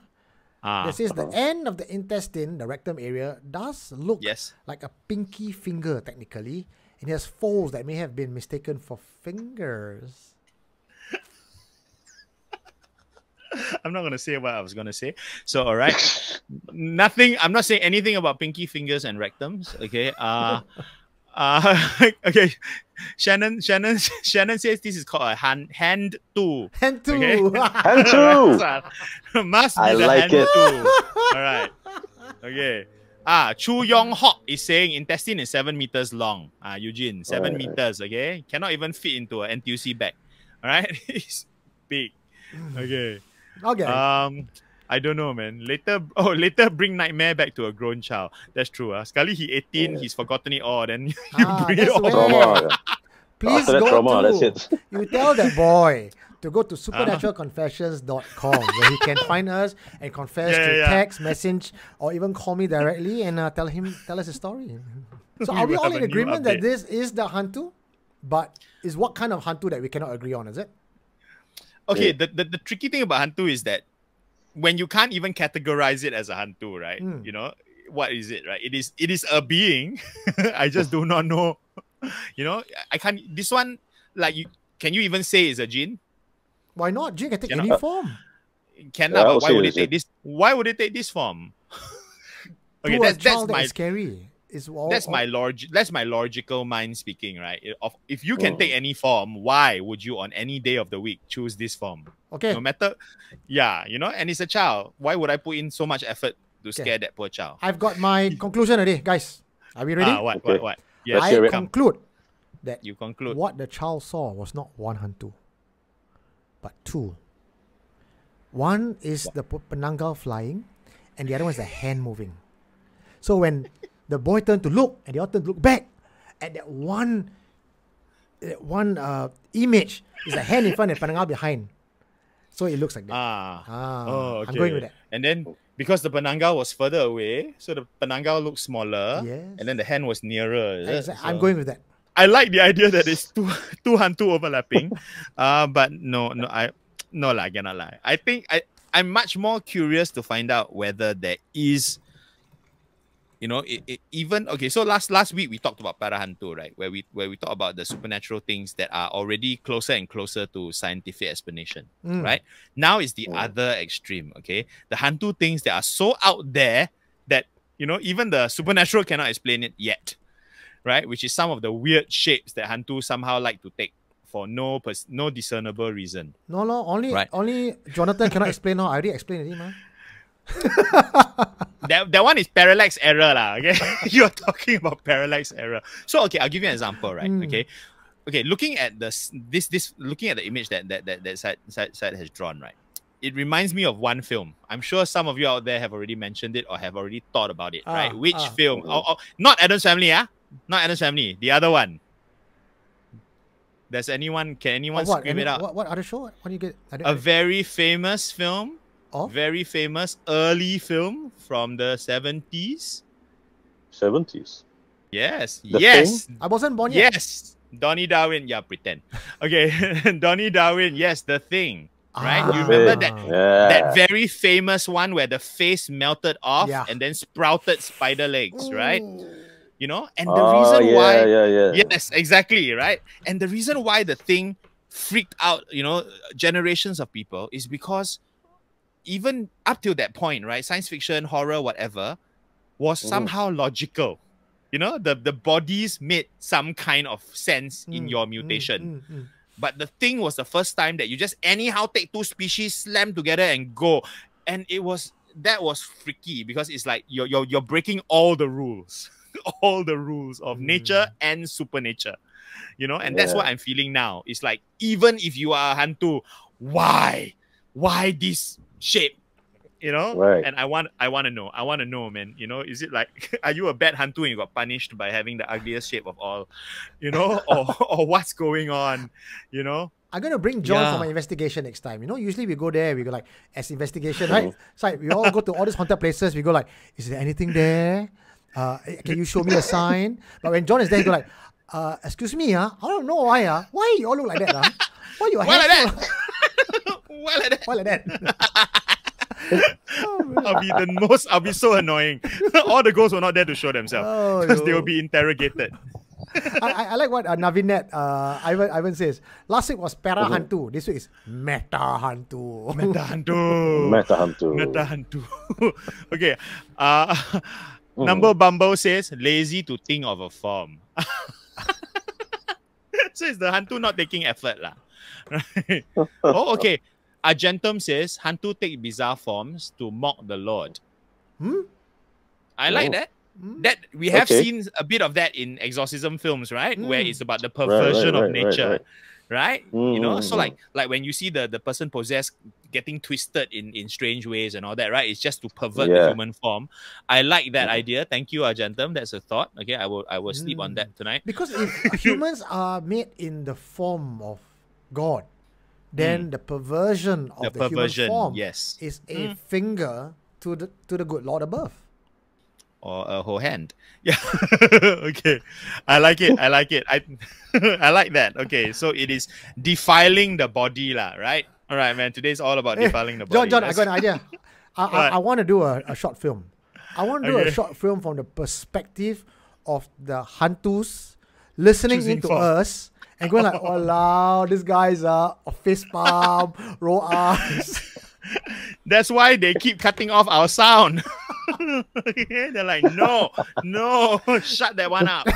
ah, that says the end of the intestine, the rectum area, does look yes. like a pinky finger technically, and it has folds that may have been mistaken for fingers. I'm not gonna say what I was gonna say. So, all right, nothing. I'm not saying anything about pinky fingers and rectums. Okay. Uh, uh, okay. Shannon, Shannon, Shannon says this is called a hand hand tool. And two. Okay. And two. Must be I the like hand it. tool. All right. Okay. Ah, Chu Yong Hok is saying intestine is seven meters long. Ah, Eugene, seven Right. meters. Okay, cannot even fit into an NTUC bag. All right, it's big. Okay. okay. Um, I don't know, man. Later, oh, later bring nightmare back to a grown child. That's true. Uh. Sekali he 18, he's forgotten it all. Then you Ah, bring it that's all. where- Trauma. yeah. Please After that go trauma, to, that's it. you tell that boy to go to supernaturalconfessions.com where he can find us and confess Yeah, through yeah, yeah. text, message, or even call me directly and uh, tell him tell us his story. So We are we all in agreement that this is the hantu? But is what kind of hantu that we cannot agree on, is it? Okay, Yeah. the, the, the tricky thing about hantu is that when you can't even categorize it as a hantu, right? Hmm. You know, what is it, right? It is it is a being. I just do not know. You know, I can't this one like you can you even say it's a jinn? Why not? Jin can take Cannot- any form. Can Yeah, but why would it take a- this why would it take this form? okay, to that's a that's child that my is scary. Is all, that's all- my log that's my logical mind speaking, right? I- Of if you can Mm. take any form, why would you on any day of the week choose this form? Okay. No matter yeah, you know, and it's a child. Why would I put in so much effort to Okay. scare that poor child? I've got my conclusion already, guys. Are we ready? Ah, what, Okay. what, what? Yes, Let's I hear come. conclude that You conclude. what the child saw was not one hantu, but two. One is the p- penanggal flying, and the other one is the hand moving. So when the boy turned to look, and they all turned to look back, at that one, that one uh, image is the hand in front and penanggal behind. So it looks like that. Ah. Ah, oh, okay. I'm going with that. And then because the Penanggal was further away, so the Penanggal looked smaller. Yes. And then the hand was nearer. is it? Exa- I'm going with that. I like the idea that it's two two hantu overlapping. uh, but no, no, I no lah, I cannot lie. I think I I'm much more curious to find out whether there is you know, it, it, even okay. So last last week we talked about parahantu, right? Where we where we talk about the supernatural things that are already closer and closer to scientific explanation, Mm. right? Now is the Mm. other extreme. Okay, the hantu things that are so out there that you know even the supernatural cannot explain it yet, right? Which is some of the weird shapes that hantu somehow like to take for no pers- no discernible reason. No, no, only Right. only Jonathan cannot explain. No, I already explained it, man. that that one is parallax error lah. Okay, you're talking about parallax error. So okay, I'll give you an example, right? Mm. Okay, okay. Looking at the this this looking at the image that that that that side side, Syed has drawn, right? It reminds me of one film. I'm sure some of you out there have already mentioned it or have already thought about it, Ah, right? Which ah. film? Oh, oh, not Addams Family, yeah? not Addams Family. The other one. Does anyone can anyone what? scream Any- it out? What, what other show? What do you get? A very famous film, of? very famous early film from the 70s. 70s. Yes. The yes. I wasn't born yet. Yes. Donnie Darwin. Yeah, pretend. Okay. Donnie Darwin. Yes, the thing. Right? Ah. you remember that Yeah. that very famous one where the face melted off Yeah. and then sprouted spider legs, right? You know? And the oh, reason yeah, why yeah, yeah. Yes, exactly, right? And the reason why the thing freaked out, you know, generations of people is because even up till that point, right, science fiction, horror, whatever, was Mhm. somehow logical. You know, the the bodies made some kind of sense in Mm, your mm, mutation. mm, mm. But the thing was the first time that you just anyhow take two species, slam together, and go. And it was that was freaky because it's like you're you're, you're breaking all the rules, all the rules of nature and supernature. You know, and that's what I'm feeling now. It's like even if you are a hantu, why, why this shape? You know, Right. and I want, I want to know, I want to know, man. You know, is it like, are you a bad hantu and you got punished by having the ugliest shape of all, you know, or or what's going on, you know? I'm gonna bring John Yeah. for my investigation next time. You know, usually we go there, we go like as investigation, right? so like we all go to all these haunted places. We go like, is there anything there? Uh, can you show me a sign? But when John is there, he go like, uh, excuse me, ah, I don't know why, ah, why you all look like that, ah? Why your Why hair like so- that? Why like that? Why? I'll be the most. I'll be so annoying. All the ghosts were not there to show themselves Oh, because they will be interrogated. I, I, I like what uh, Navinet, uh, Ivan, Ivan says. Last week was Para Hantu. This week is Meta Hantu. Meta hantu. Meta Hantu. Meta hantu. okay. Uh, Number Bumble says lazy to think of a form. so it's the hantu not taking effort lah. Right? oh, okay. Argentum says hantu take bizarre forms to mock the Lord. Hmm? I like Oh. that. That we have Okay. seen a bit of that in exorcism films, right? Where Mm. it's about the right, perversion right, of right, nature, right. right? You know, so Mhm. like like when you see the the person possessed getting twisted in in strange ways and all that, right? It's just to pervert the human form. I like that idea. Thank you, Argentum. That's a thought. Okay, I will I will sleep on Mm. that tonight. Because if humans are made in the form of God, then the perversion of The the, perversion, human form yes, is a Mm. finger to the to the good Lord above. or a whole hand. Yeah. okay, I like it. I like it. I I like that. Okay, so it is defiling the body, lah. Right. All right, man. Today's all about Eh, defiling the John, body. John, I Let's- got an idea. I, I, I want to do a, a short film. I want to do a short film from the perspective of the hantus listening Choosing into form. us and going like, "Oh, wow, these guys are a fist palm, roll eyes." That's why they keep cutting off our sound. They're like, no, no, shut that one up.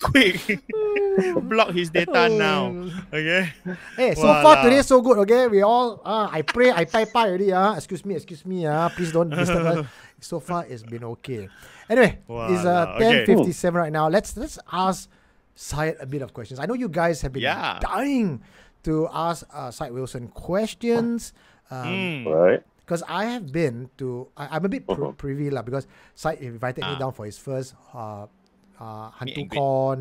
Quick, block his data now. Okay. Hey, so far Walao. today so good. Okay, we all. Uh, I pray. I pie pie already. Ah, excuse me, excuse me. Ah, please don't disturb us. So far, it's been okay. Anyway, it's uh, Walao, okay. ten fifty seven right now. Let's let's ask Syed a bit of questions. I know you guys have been Yeah. dying to ask uh, Syed Wilson questions. Um, Mm. right. because I have been to, I, I'm a bit Uh-huh. pr- privy lah because Syed invited me Ah. down for his first uh, uh, Meet Hantu and. Con.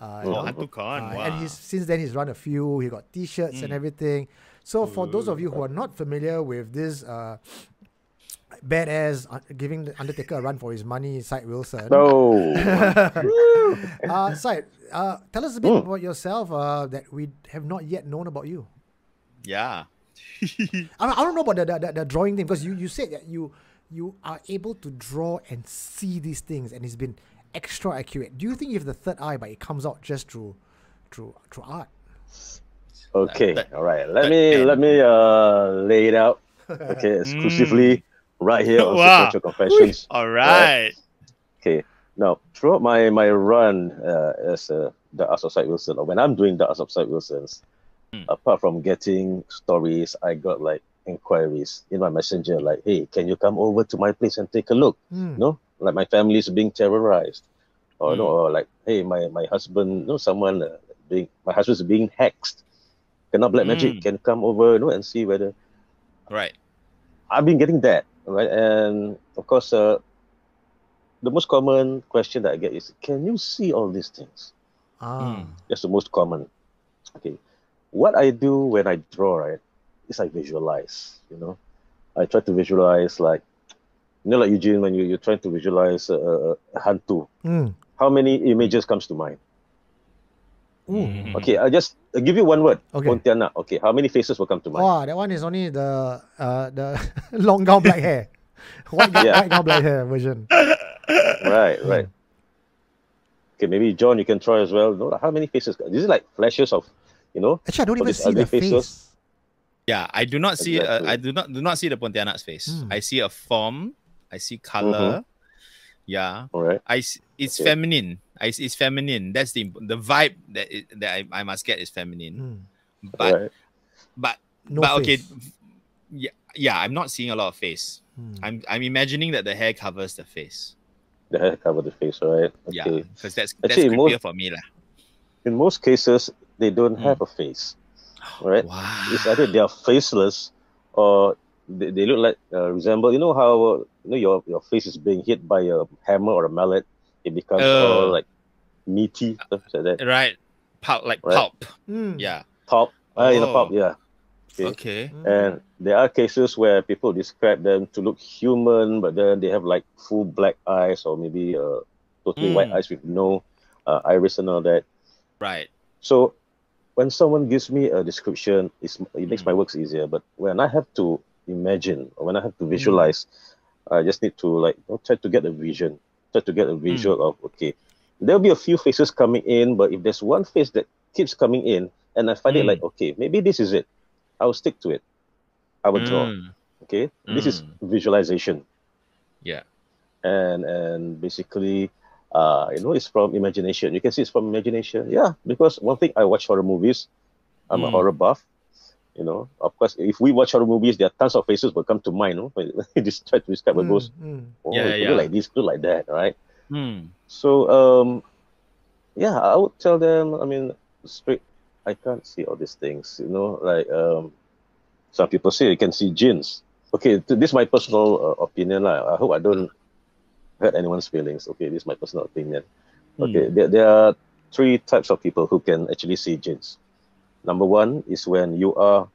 Uh, you Oh, know, Hantu uh, wow. And he's since then he's run a few. He got T-shirts and Mm. everything. So for those of you who are not familiar with this uh, badass uh, giving the Undertaker a run for his money, Syed Wilson. No. uh, Syed, uh, tell us a bit Mm. about yourself uh, that we have not yet known about you. Yeah. I, I don't know about the, the, the, the drawing thing because you, you said that you you are able to draw and see these things and it's been extra accurate. Do you think you have the third eye but it comes out just through through through art? Okay. All right. Let me let me uh lay it out. Okay, exclusively right here on Wow. Confessions. All right. Okay. Now, throughout my my run uh, as a the Arts of Syed Wilson, or when I'm doing the Arts of Syed Wilsons, Hmm. apart from getting stories, I got like inquiries in my messenger, like, "Hey, can you come over to my place and take a look?" Hmm. No, like my family is being terrorized, or no, Mm. or like, "Hey, my my husband, no, someone uh, being my husband's being hexed." Cannot black magic. Mm. Can come over, you know, and see whether Right. I've been getting that, right? And of course, uh, the most common question that I get is, "Can you see all these things?" Ah. Mm. That's the most common. Okay, what I do when I draw, right, is I visualize. You know, I try to visualize like, you know, like Eugene, when you you're trying to visualize a, a hantu, Mm. how many images comes to mind? Ooh. Mm. Okay, I just I'll give you one word. Okay. Pontianak. Okay, how many faces will come to mind? Wow, that one is only the uh the long gown black hair. White, gown, Yeah. white gown black hair version. Right, right. Okay, maybe John, you can try as well. No, how many faces? This is like flashes of, you know, Actually, I don't even see the faces. face. Yeah, I do not see. Uh, I do not do not see the Pontianak's face. Hmm. I see a form. I see color. Yeah, all right. I. s- It's Okay. feminine. I. s- It's feminine. That's the the vibe that it, that I, I must get is feminine. Mm. But right. but No but okay. Yeah, yeah. I'm not seeing a lot of face. Mm. I'm I'm imagining that the hair covers the face. The hair cover the face, right? Yeah, because that's that's Actually, creepier most- for me lah. In most cases, they don't Hmm. have a face, right? Wow. It's either they are faceless or they, they look like uh, resemble. You know how you know your your face is being hit by a hammer or a mallet. It becomes all Oh. like meaty stuff like that. Right. Pulp like Right. pulp. Mm. Yeah. Top, uh, in a Oh. pulp, yeah. Okay. Okay. And there are cases where people describe them to look human, but then they have like full black eyes or maybe uh, totally white Mm. eyes with no uh, iris and all that. Right. So when someone gives me a description, it's, it makes Mm. my works easier. But when I have to imagine or when I have to visualize, I just need to like you know, try to get a vision, try to get a visual of okay, there'll be a few faces coming in, but if there's one face that keeps coming in, and I find it Mm. like okay, maybe this is it, I will stick to it. I will draw. Mm. Okay, this is Mm. visualization, Yeah. and and basically, uh, you know, it's from imagination. You can see it's from imagination. Yeah, because one thing I watch horror movies. I'm a Mm. horror buff. You know, of course, if we watch horror movies, there are tons of faces will come to mind. No, when you just try to describe a Mm, ghost. mm. Oh, Yeah, it could yeah. look like this, could look like that, right? Mm. So, um, yeah, I would tell them. I mean, straight. I can't see all these things. You know, like um, some people say you can see jinns. Okay, this is my personal uh, opinion. lah. I hope I don't hurt anyone's feelings. Okay, this is my personal opinion. Okay, there, there are three types of people who can actually see jinns. Number one is when you are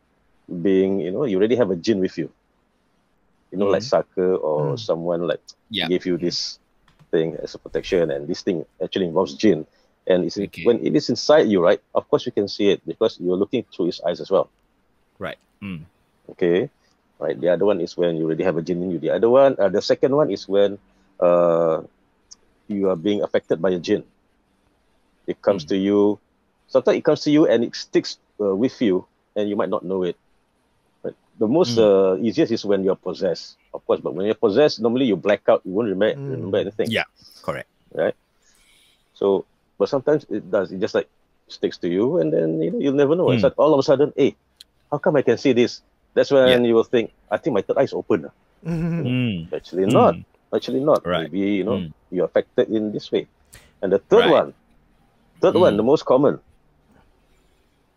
being, you know, you already have a jinn with you. You know, like Saka or Mm. someone like Yeah. gave you this thing as a protection, and this thing actually involves jinn. And it's Okay. when it is inside you, right? Of course, you can see it because you're looking through his eyes as well. Right. Mm. Okay, right. The other one is when you already have a jinn in you. The other one, uh, the second one is when uh, you are being affected by a jinn. It comes Mm. to you. Sometimes it comes to you and it sticks uh, with you, and you might not know it. But the most Mm. uh, easiest is when you're possessed, of course. But when you're possessed, normally you black out. You won't remember, Mm. remember anything. Yeah. Correct. Right. So, but sometimes it does. It just like sticks to you, and then you know you'll never know. It's Mm. like all of a sudden, hey, how come I can see this? That's when you will think, I think my third eye is open. Mm. Actually, not. Mm. Actually, not. Right. Maybe you know Mm. you're affected in this way. And the third Right. one, third one, Mm. the most common,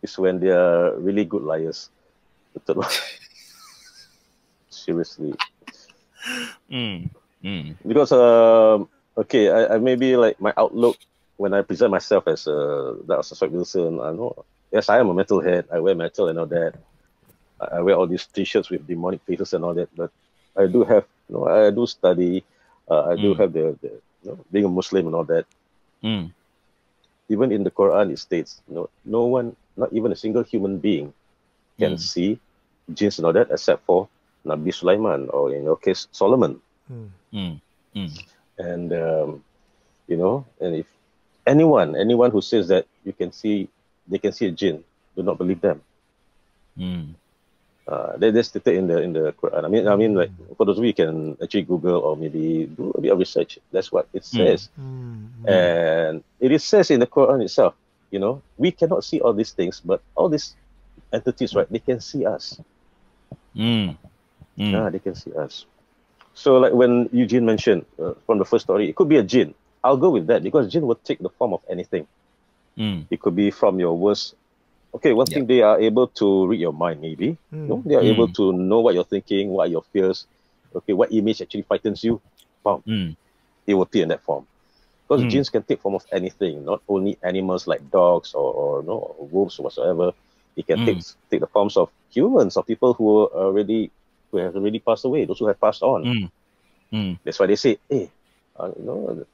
is when they are really good liars. One. Seriously, Mm. Mm. because um, okay, I, I maybe like my outlook when I present myself as uh, that Syed Wilson. I know, yes, I am a metalhead. I wear metal and all that. I, I wear all these T-shirts with demonic faces and all that. But I do have, you know, I do study. Uh, I do Mm. have the, the you know, being a Muslim and all that. Mm. Even in the Quran, it states, you know, no one, not even a single human being, can Mm. see jinns and all that except for Nabi Sulaiman or in your case Solomon. Mm. Mm. Mm. and um, you know, and if anyone, anyone who says that you can see, they can see a jinn, do not believe them. Mm. Uh, that, that's stated in the in the Quran. I mean, I mean, like for those of you you can actually Google or maybe do a bit of research. That's what it Mm. says, Mm. and it is says in the Quran itself. You know, we cannot see all these things, but all these entities, right? They can see us. Mm. Mm. Yeah, they can see us. So, like when Eugene mentioned uh, from the first story, it could be a jinn. I'll go with that because jinn will take the form of anything. Mm. It could be from your worst. Okay, one Yeah. thing they are able to read your mind, maybe. Mm. No, they are able Mm. to know what you're thinking, what are your fears. Okay, what image actually frightens you. Mm. It will appear in that form. Because Mm. jinns can take form of anything, not only animals like dogs or, or no or wolves or whatsoever. It can Mm. take take the forms of humans or people who are already who have already passed away, those who have passed on. Mm. That's why they say, hey, uh, you know,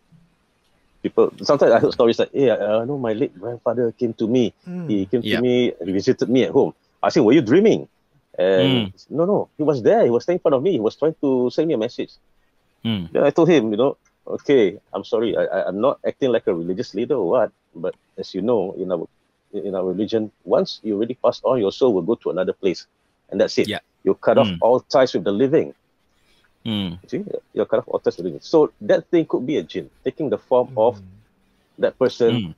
people. Sometimes I heard stories like, hey, uh, know my late grandfather came to me. He came Yeah. to me, he visited me at home. I said, were you dreaming? And no, no, he was there. He was standing in front of me. He was trying to send me a message. Then I told him, you know, okay, I'm sorry, I, I, I'm not acting like a religious leader or what, but as you know, in our in our religion, once you already pass on, your soul will go to another place, and that's it. Yeah. You cut off Mm. all ties with the living. Mm. You see, you're cut off all ties with the living. So that thing could be a jinn taking the form of Mm. that person. Mm.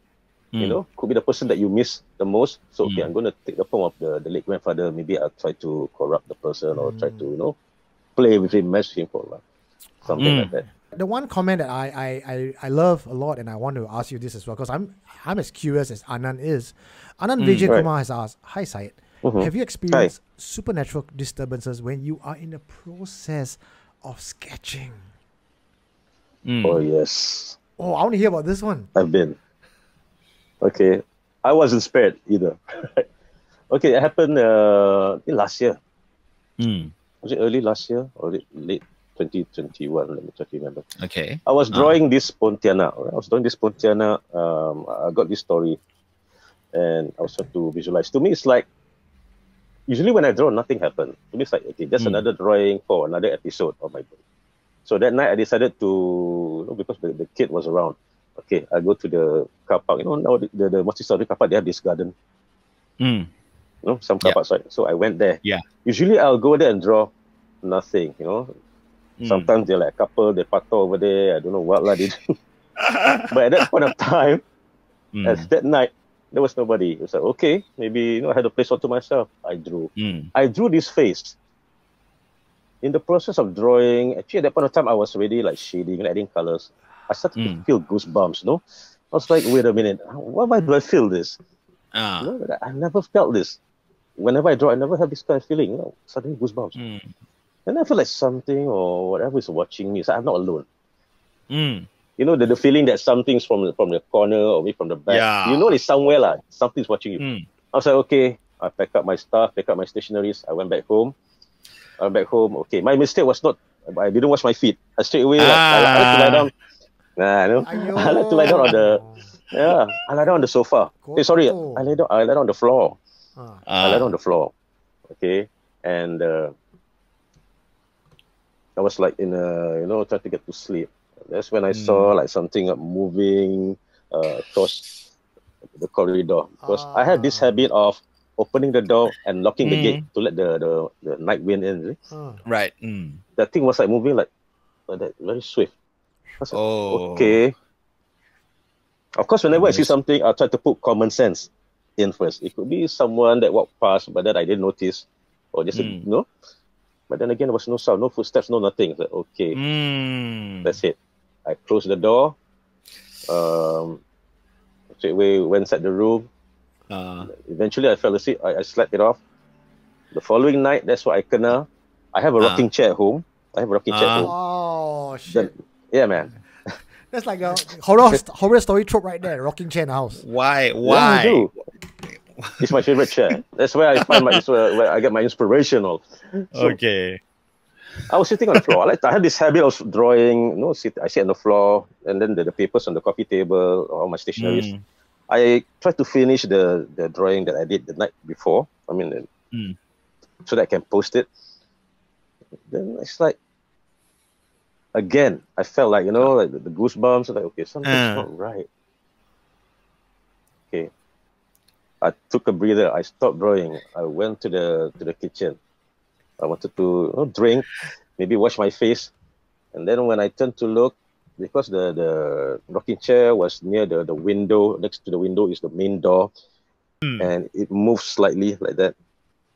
You Mm. know, could be the person that you miss the most. So okay, Mm. I'm going to take the form of the, the late grandfather. Maybe I'll try to corrupt the person or try to you know play with him, mess with him for a while, something Mm. like that. The one comment that I, I, I, I love a lot, and I want to ask you this as well, because I'm I'm as curious as Anand is. Anand Mm, Vijay right. Kumar has asked, Hi Syed, Mhm. Have you experienced supernatural disturbances when you are in the process of sketching? Mm. Oh yes, Oh, I want to hear about this one. I've been. Okay, I wasn't spared either. okay, it happened uh, last year. Mm. Was it early last year or late- late 2021? Let me try to remember. Okay. I was Ah. drawing this Pontianak. I was drawing this Pontianak. Um, I got this story, and I was trying to visualize. To me, it's like usually when I draw, nothing happened. To me, it's like okay, that's Mm. another drawing for another episode of my book. So that night, I decided to you know, because the, the kid was around. Okay, I go to the car park. You know, now the the, the multi-story car park they have this garden. Mm. You know, some car Yeah. parks, right? So I went there. Yeah. Usually, I'll go there and draw nothing. You know, Mm. Sometimes they're like a couple, they pato over there. I don't know what lah they do. but at that point of time, Mm. as that night, there was nobody. It was like, okay, maybe you know, I had a place all to myself. I drew. Mm. I drew this face. In the process of drawing, actually at that point of time, I was already like shading adding colors. I started to Mm. feel goosebumps. No, I was like, wait a minute, why, do I feel this? Ah. You know, I never felt this. Whenever I draw, I never have this kind of feeling. You know, suddenly goosebumps. Mm. And I feel like something or whatever is watching me. So I'm not alone. Mm. you know the, the feeling that something's from the, from the corner or maybe from the back. Yeah. You know it's somewhere lah. Something's watching you. Mm. I was like, okay. I packed up my stuff, packed up my stationaries. I went back home. I went back home. Okay, my mistake was not I didn't wash my feet. I straight away like, I, like, I like to lie down. Nah, no. I like to lie down on the yeah. I lie down on the sofa. Hey, sorry, Kotor. I lay down. I lay down on the floor. Ah. I lay Ah. down on the floor. Okay, and uh, I was like in a you know trying to get to sleep. That's when I saw like something uh, moving uh, across the corridor because I had this Ah. habit of opening the door and locking the Mm. gate to let the, the, the night wind in. Ah. Right. Mm. That thing was like moving like, like that, very swift. I was like, Oh. okay. Of course, whenever I see something, I'll try to put common sense in first. It could be someone that walked past, but then I didn't notice, or just a- Mm. you know. But then again, there was no sound, no footsteps, no nothing. It's like, okay, Mm. that's it. I closed the door. Um, straight away went inside the room. Ah. Eventually, I fell asleep. I, I slept it off. The following night, that's what I kena. I have a Ah. rocking chair at home. I have a rocking chair at Ah. home. Oh Then, shit! yeah, man. That's like a horror horror story trope right there. Rocking chair in the house. Why? Yeah, I Why? It's my favorite chair. That's where I find my where, where I get my inspirational. So okay. I was sitting on the floor. I like I had this habit of drawing. You know, sit, I sit on the floor, and then the, the papers on the coffee table, all my stationaries. Mm. I try to finish the the drawing that I did the night before. I mean, Mm. so that I can post it. Then it's like again, I felt like you know, like the, the goosebumps. Like okay, something's Uh. not right. Okay, I took a breather. I stopped drawing. I went to the to the kitchen. I wanted to you know, drink, maybe wash my face, and then when I turned to look, because the the rocking chair was near the the window, next to the window is the main door, Mm. and it moves slightly like that.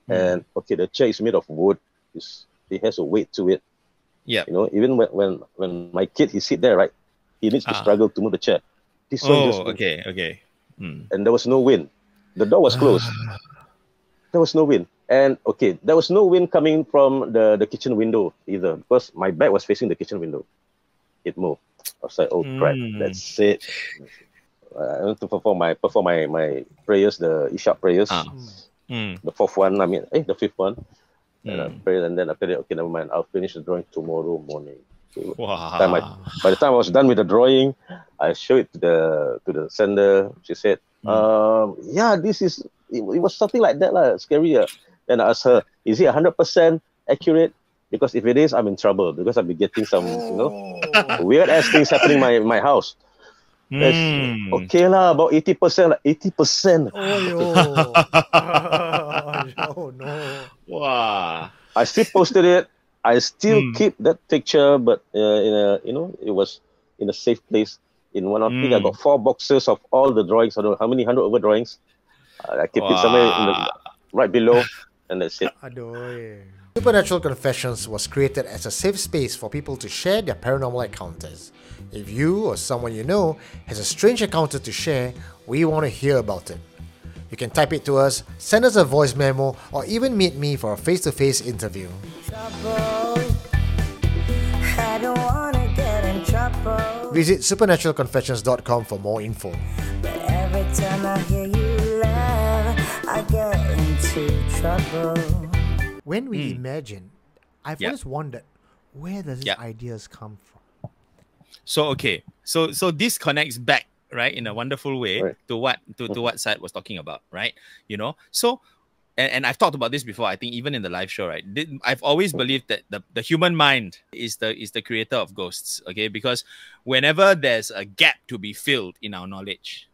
And okay, the chair is made of wood. It's, it has a weight to it. Yeah. You know, even when when, when my kid he sit there, right, he needs to Ah. struggle to move the chair. This one just Oh, okay, okay. Mm. and there was no wind. The door was closed. there was no wind. And okay, there was no wind coming from the, the kitchen window either because my back was facing the kitchen window. It moved. I was like, oh crap, Mm. that's it. I want to perform my perform my, my prayers, the Isha prayers. Ah. Mm. The fourth one, I mean, eh, the fifth one. And I Mm. prayed, and then after that, okay, never mind. I'll finish the drawing tomorrow morning. So Wow. time I, by the time I was done with the drawing, I showed it to the to the sender. She said, Mm. um, "Yeah, this is it, it was something like that lah, scary." ah." Then I asked her, "Is it hundred percent accurate? Because if it is, I'm in trouble because I'll be getting some, you know, Oh. weird ass things happening in my my house." Mm. Okay lah, about eighty percent, like eighty percent. Oh, yo. oh no. Wow. I still posted it. I still Mm. keep that picture, but uh, in a you know it was in a safe place. In one of I think I Mm. got four boxes of all the drawings. I don't know how many hundred over drawings. Uh, I keep it somewhere in the, right below, and that's it. Adoy. Supernatural Confessions was created as a safe space for people to share their paranormal encounters. If you or someone you know has a strange encounter to share, we want to hear about it. You can type it to us, send us a voice memo, or even meet me for a face to face interview. I don't wanna get in trouble. Visit supernaturalconfessions.com for more info. But every time I hear you laugh, I get into trouble. When we hmm. imagine, I've Yeah. always wondered where does these Yeah. ideas come from? So okay, so so this connects back right in a wonderful way Right. to what to, to what Syed was talking about, right? You know, so and, and I've talked about this before. I think even in the live show, right? I've always believed that the, the human mind is the is the creator of ghosts. Okay, because whenever there's a gap to be filled in our knowledge,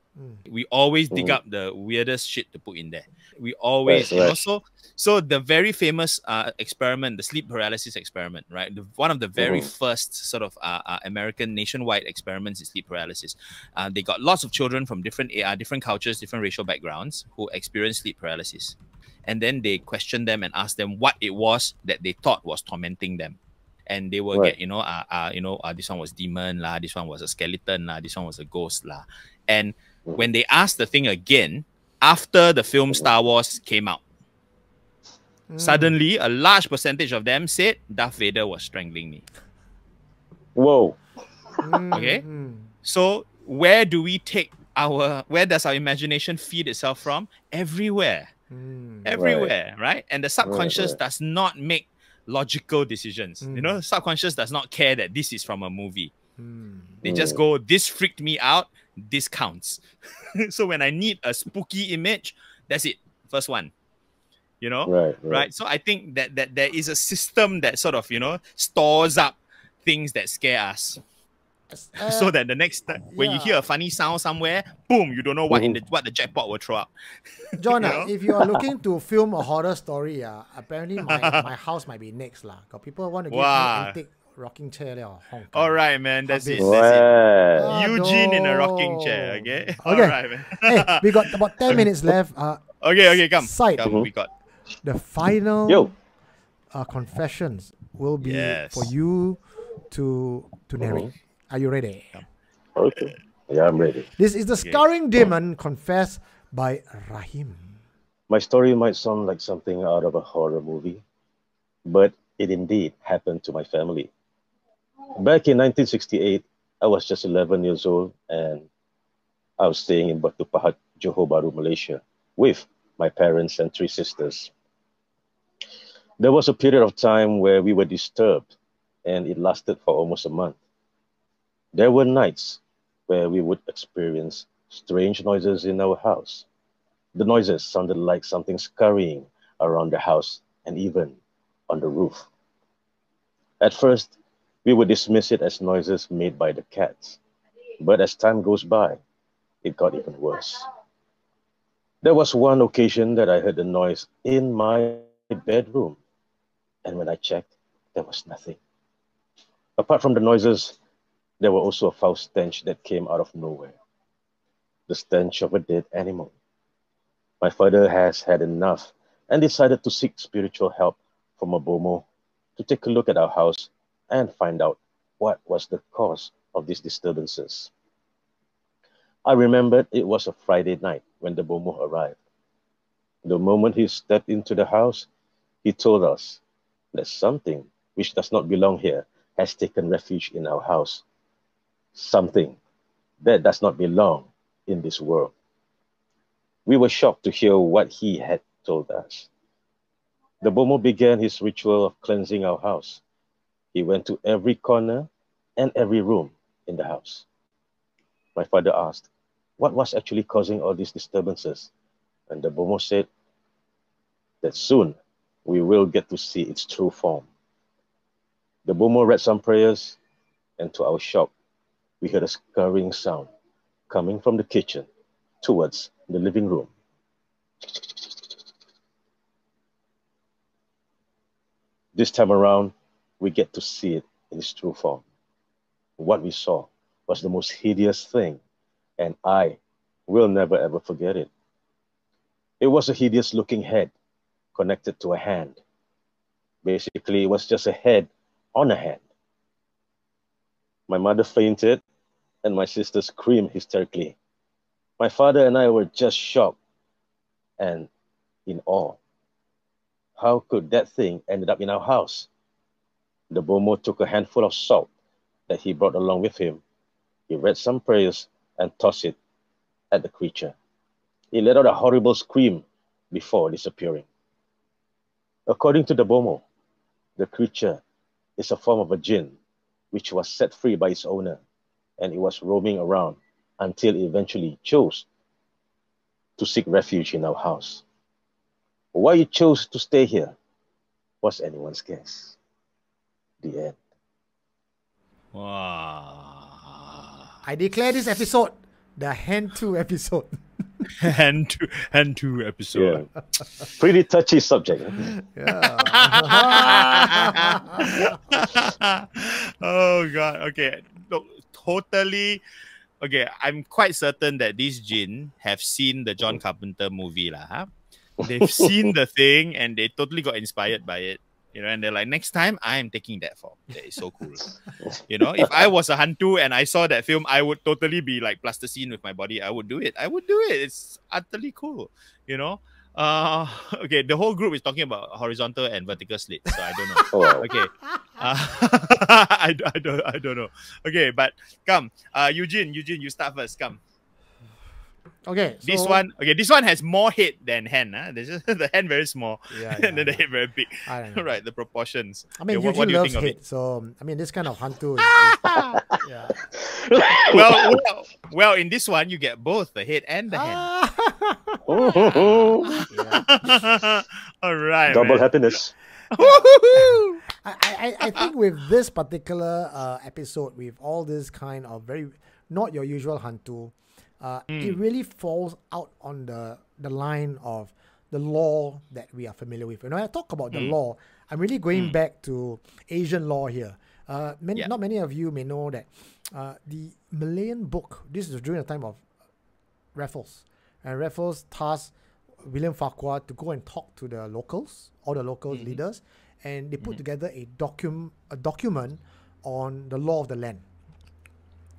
we always dig Mhm. up the weirdest shit to put in there. We always, Right, you know, right. so so the very famous uh, experiment, the sleep paralysis experiment, right? The, one of the very Mhm. first sort of uh, uh, American nationwide experiments in sleep paralysis. Uh, they got lots of children from different uh, different cultures, different racial backgrounds who experienced sleep paralysis, and then they questioned them and asked them what it was that they thought was tormenting them. And they will Right. get, you know, uh, uh, you know, uh, this one was demon lah, this one was a skeleton lah, this one was a ghost lah. And Mm. when they asked the thing again after the film mm. Star Wars came out, mm. suddenly a large percentage of them said Darth Vader was strangling me. Whoa. Mm-hmm. Okay. So where do we take our where does our imagination feed itself from? Everywhere. Everywhere, right? And the subconscious right. does not make logical decisions. You know, subconscious does not care that this is from a movie. They just go, this freaked me out, this counts. so when I need a spooky image, that's it. First one. You know? Right. right so i think that that there is a system that sort of you know stores up things that scare us so that the next time when you hear a funny sound somewhere boom you don't know what in the what the jackpot will throw up John, You ah, know? if you are looking to film a horror story, uh, apparently my, my house might be next. lah. Got people want to give Wow. me antique rocking chair there Hong Kong. all right man that's it that's it Wow. Ah, eugene in a rocking chair okay Okay. right man hey, we got about 10 minutes left. Uh, okay okay come, Syed. come we got the final Yo. uh, confessions will be Yes. for you to to narrate. Are you ready? Okay. Yeah, I'm ready. This is the scurrying demon confessed by Rahim. My story might sound like something out of a horror movie, but it indeed happened to my family. Back in 1968, I was just 11 years old and I was staying in Batu Pahat, Johor Bahru, Malaysia, with my parents and three sisters. There was a period of time where we were disturbed and it lasted for almost a month. There were nights where we would experience strange noises in our house. The noises sounded like something scurrying around the house and even on the roof. At first, we would dismiss it as noises made by the cats, but as time goes by, it got even worse. There was one occasion that I heard a noise in my bedroom, and when I checked, there was nothing. Apart from the noises, there were also a foul stench that came out of nowhere the stench of a dead animal. My father has had enough and decided to seek spiritual help from a Bomoh to take a look at our house and find out what was the cause of these disturbances. I remembered it was a Friday night when the Bomoh arrived. The moment he stepped into the house, he told us that something which does not belong here has taken refuge in our house. Something that does not belong in this world. We were shocked to hear what he had told us. The Bomoh began his ritual of cleansing our house. He went to every corner and every room in the house. My father asked, What was actually causing all these disturbances? And the Bomoh said that soon we will get to see its true form. The Bomoh read some prayers, and to our shock, we heard a scurrying sound coming from the kitchen towards the living room. This time around, we get to see it in its true form. What we saw was the most hideous thing, and I will never ever forget it. It was a hideous looking head connected to a hand. Basically, it was just a head on a hand. My mother fainted, and my sister screamed hysterically. My father and I were just shocked. and in awe. How could that thing ended up in our house? The Bomoh took a handful of salt that he brought along with him. He read some prayers and tossed it at the creature. It let out a horrible scream before disappearing. According to the Bomoh, the creature is a form of a jinn which was set free by its owner and it was roaming around until it eventually chose to seek refuge in our house. Why it chose to stay here was anyone's guess. The end. Wow. I declare this episode the Hand 2 episode. hand two, hand two episode. Yeah. Pretty touchy subject. Yeah. oh god. Okay. Look, totally. Okay, I'm quite certain that these jinn have seen the John mm-hmm. Carpenter movie lah. Huh? They've seen the thing and they totally got inspired by it. You know, and they're like, next time I am taking that form. That is so cool. you know, if I was a Hantu and I saw that film, I would totally be like plasticine with my body. I would do it. I would do it. It's utterly cool. You know. Uh, okay, the whole group is talking about horizontal and vertical slit, so I don't know. Oh. Okay, uh, I, I don't I don't know. Okay, but come, uh, Eugene, Eugene, you start first. Come, okay. this one. Okay, this one has more head than hand. Huh? This is the hand very small, Yeah, and then yeah, the head very big. I don't know. right, the proportions. I mean, Okay, what, what do you loves think of hate. it? So, I mean, this kind of Hantu is, is- yeah. Well, well, well, in this one, you get both the head and the hand. yeah. All right, Double man. happiness. I, I, I think with this particular uh, episode, with all this kind of very not your usual Hantu, uh, it really falls out on the the line of the law that we are familiar with. And when I talk about the law, I'm really going back to Asian law here. Uh, many, Yeah. Not many of you may know that uh, the Malayan book, this is during the time of Raffles. And Raffles tasked William Farquhar to go and talk to the locals, all the local leaders, and they put together a document a document on the law of the land.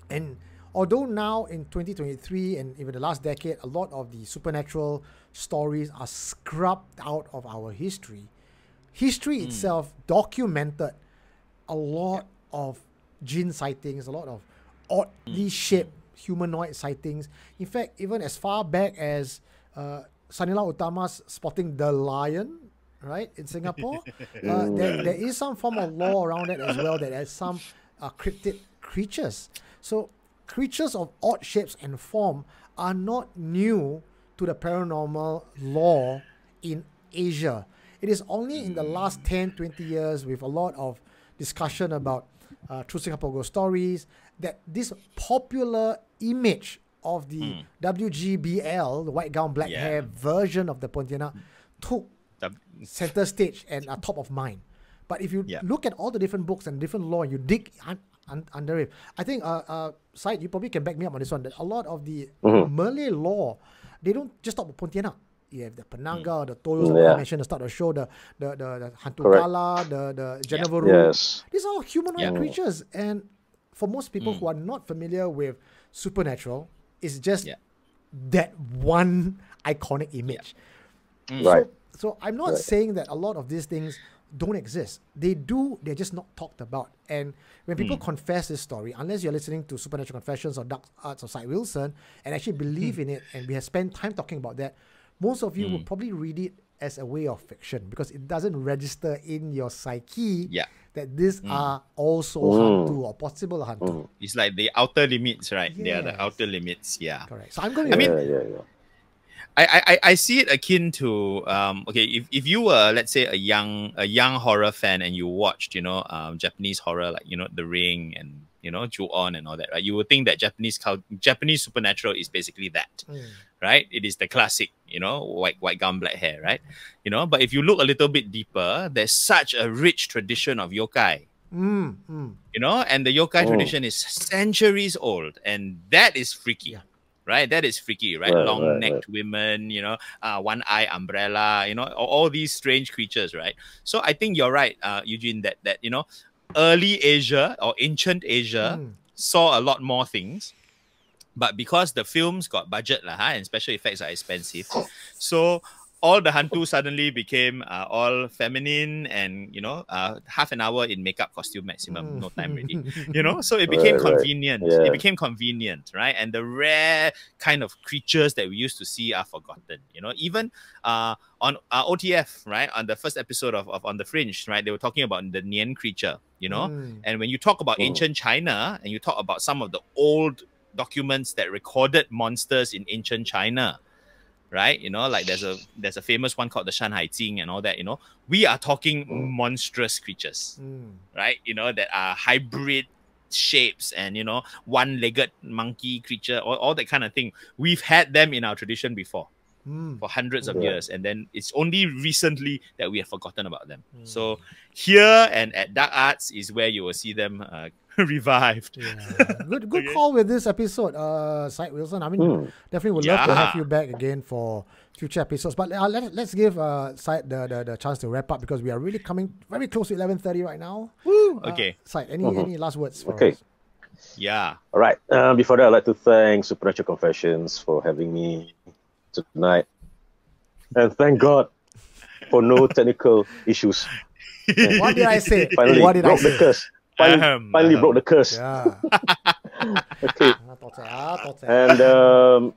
And although now in 2023 and even the last decade, a lot of the supernatural stories are scrubbed out of our history, history itself documented a lot of jinn sightings, a lot of oddly shaped humanoid sightings. In fact, even as far back as uh, Sang Nila Utama's spotting the lion, right, in Singapore, uh, there, there is some form of law around it as well that has some uh, cryptid creatures. So, creatures of odd shapes and form are not new to the paranormal lore in Asia. It is only in the last 10, 20 years, with a lot of discussion about uh, True Singapore Ghost Stories, that this popular image of the WGBL, the white gown, black Yeah. hair version of the Pontianak, took The- center stage and are top of mind. But if you Yeah. look at all the different books and different lore, you dig un- un- under it. I think, uh, uh, Syed, you probably can back me up on this one. That a lot of the Malay lore, they don't just talk about Pontianak. You have the Penanggal, the Toyols, Mm, like I mentioned at the start of the show, the the the, the Hantu Correct. Kala, the the Genevaru. Yes. These are all humanoid Yeah. creatures, and for most people who are not familiar with supernatural, it's just Yeah. that one iconic image. Right. So, so I'm not Right. saying that a lot of these things don't exist. They do. They're just not talked about. And when people Hmm. confess this story, unless you're listening to Supernatural Confessions or Dark Arts of Syed Wilson and actually believe Hmm. in it, and we have spent time talking about that, most of you will probably read it as a way of fiction because it doesn't register in your psyche Yeah. that these Hmm. are also hantu or possible hantu. It's like the outer limits, right? They are the outer limits. Yeah. Correct. So I'm going. I mean- yeah, yeah, yeah. I, I I- I see it akin to um okay if, if you were let's say a young a young horror fan and you watched you know um Japanese horror like you know The Ring and you know Ju-on and all that right you would think that Japanese Japanese supernatural is basically that Mm. right it is the classic you know white white gown black hair right you know but if you look a little bit deeper there's such a rich tradition of yokai Mm, mm. you know and the yokai Oh. tradition is centuries old and that is freaky Yeah. Right? That is freaky right, Right, long right, necked women you know uh, one eye umbrella you know all, all these strange creatures right? So i think you're right uh, eugene that that you know early asia or ancient asia Mm. saw a lot more things. But because the films got budget lah, huh, and special effects are expensive, so all the hantu suddenly became uh, all feminine and you know uh, half an hour in makeup costume maximum, no time ready. You know, so it became Right, right. convenient. Yeah. It became convenient, right? And the rare kind of creatures that we used to see are forgotten. You know, even uh, on uh, OTF, right, on the first episode of, of On the Fringe, right, they were talking about the Nian creature. You know, Mm. and when you talk about Mm. ancient China and you talk about some of the old documents that recorded monsters in ancient China, right? You know, like there's a there's a famous one called the Shanhai Jing and all that. You know, we are talking Mm. monstrous creatures, Mm. right? You know, that are hybrid shapes and you know one-legged monkey creature, all, all that kind of thing. We've had them in our tradition before Mm. for hundreds of Yeah. years, and then it's only recently that we have forgotten about them. So here and at Dark Arts is where you will see them uh, revived. Yeah. Good good Okay. call with this episode, uh Syed Wilson. I mean Hmm. definitely would love to have you back again for future episodes. But uh, let, let's give uh Syed the, the, the chance to wrap up because we are really coming very close to eleven thirty right now. Woo! Uh, Okay, Syed, any Mhm. any last words for Okay. us? yeah. All right. Uh, before that, I'd like to thank Supernatural Confessions for having me tonight, and thank God for no technical issues. What did I say? Finally what did I broke the say? Curse. Finally, Ahem, finally broke the curse. Yeah. Okay. Ah, toh cek, toh cek. And um,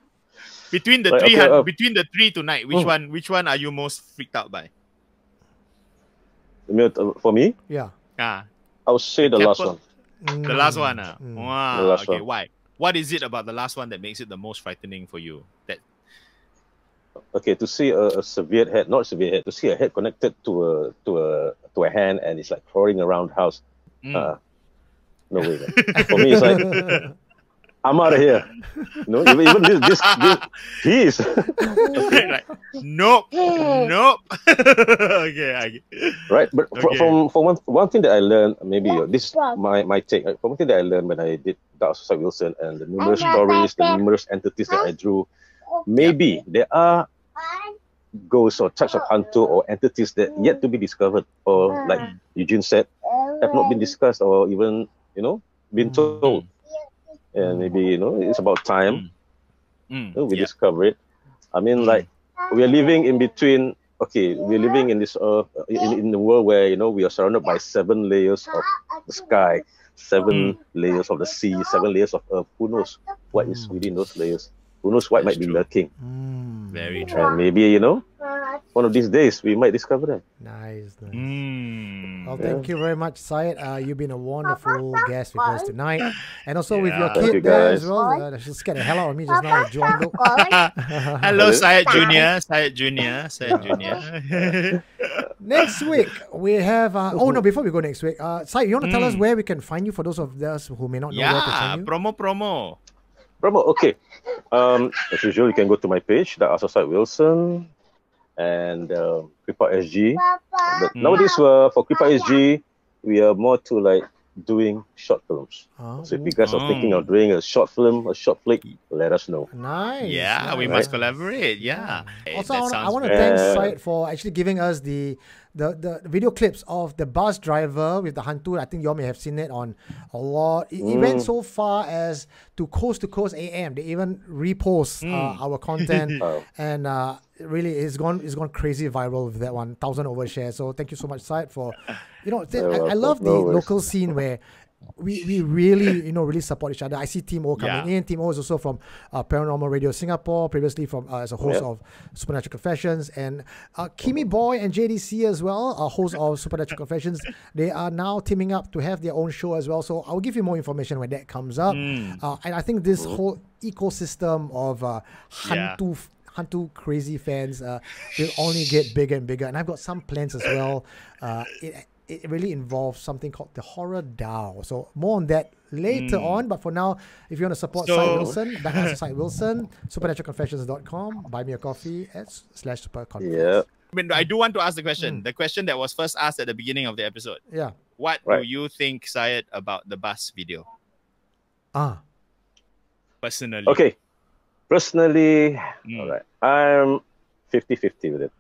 Between the Right, three, okay, uh, between the three tonight, which mm. one, which one are you most freaked out by? for me, yeah. Ah, I would say the last Keppel. one. the last one. Ah, Mm. wow. The last okay, one. why? What is it about the last one that makes it the most frightening for you? That Okay, to see a, a severe head, not severe head, to see a head connected to a to a to a hand and it's like crawling around the house. Mm. Uh, no way. Man. For me, it's like I'm out of here. No, even, even this, this, this he is. like, nope, nope. okay, I right? But fr- Okay. from from one one thing that I learned, maybe uh, this is my my take. uh, From one thing that I learned when I did Dark Society Wilson and the numerous stories, the numerous entities that I drew, maybe there are ghosts or types of hantu or entities that yet to be discovered, or like Eugene said, have not been discussed or even you know been Mm. told. And maybe you know it's about time mm. mm, you know, we yeah. discover it. I mean, mm. like we are living in between. Okay, we're living in this earth uh, in, in the world where you know we are surrounded by seven layers of the sky, seven mm. layers of the sea, seven layers of earth. Who knows what is within those layers? Who knows what That's might be true. lurking? Mm, Very true. And maybe you know, one of these days we might discover them. nice, nice. Mm. Well, thank you very much, Syed. Uh, you've been a wonderful guest with us tonight, and also with your kid you, there as well. Uh, she scared the hell out of me just now. with John Luke. Hello, Syed Junior. Syed Junior. Syed Junior. Next week we have. Uh, oh no! Before we go next week, uh, Syed, you want to tell us Mm. where we can find you for those of us who may not know where to find you? promo, promo. Bravo. Okay. Um, as usual, you can go to my page, the Asosite Wilson, and um, Kripa SG. But Mm. nowadays, uh, for Kripa SG, we are more to like doing short films. Oh, So if you guys are thinking Oh. of doing a short film, a short flick, let us know. nice. Yeah, we nice. must collaborate. Yeah. Hey, Also, I that wanna, I want to thank Uh, Syed for actually giving us the, the the video clips of the bus driver with the hantu. I think you all may have seen it on a lot. It, it went Mm. so far as to Coast to Coast AM. They even repost uh, Mm. our content, Oh. and uh, really, it's gone it's gone crazy viral with that one thousand overshares. So thank you so much, Syed, for you know. I, I love the local scene where we, we really you know really support each other. I see Team O coming Yeah. in. Team O is also from uh, Paranormal Radio Singapore, previously from uh, as a host Yep. of Supernatural Confessions, and uh, Kimi Boy and JDC as well, a host of Supernatural Confessions. They are now teaming up to have their own show as well. So I'll give you more information when that comes up. Mm. Uh, and I think this whole ecosystem of uh, Yeah. Hantu. Hantu crazy fans uh, will only get bigger and bigger, and I've got some plans as well. Uh, it, it really involves something called the horror DAO. So more on that later on. But for now, if you want to support So- Syed Wilson, back us to Syed Wilson, supernaturalconfessions.com, buy me a coffee at slash super Yeah. I mean, I do want to ask the Mm. question. The question that was first asked at the beginning of the episode. Yeah. What do you think, Syed, about the bus video? Ah. Personally. Okay. Personally, Mm. all right, I'm 50-50 with it.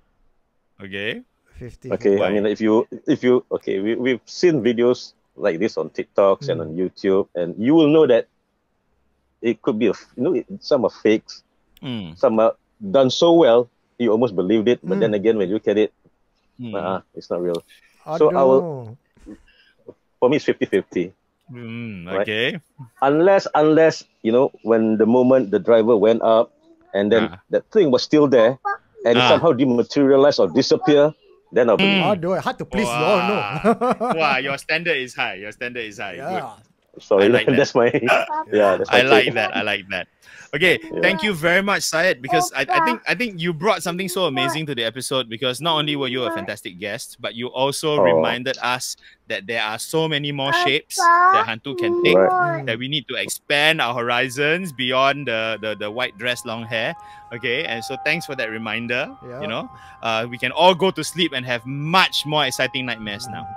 Okay. 50. Okay, Why? I mean, if you if you okay, we we've seen videos like this on TikToks and Mm. on YouTube, and you will know that it could be a f- you know it, some are fakes, Mm, some are done so well you almost believed it, but Mm. then again when you look at it, mm, uh, it's not real. So I will- For me, it's 50-50. mm, Right. okay. Unless unless you know when the moment the driver went up, and then Ah. that thing was still there, and it Ah. somehow dematerialized or disappear, then I'll believe. Mm. Although hard to please you all, no. wow, your standard is high. Your standard is high. Good. yeah. Sorry, I like that. that's my yeah. That's my I like take. that. I like that. Okay, thank you very much, Syed, because I, I think I think you brought something so amazing to the episode because not only were you a fantastic guest, but you also Oh. reminded us that there are so many more shapes that Hantu can take. Right. That we need to expand our horizons beyond the, the, the white dress, long hair. Okay, and so thanks for that reminder. Yeah. You know, uh, we can all go to sleep and have much more exciting nightmares now.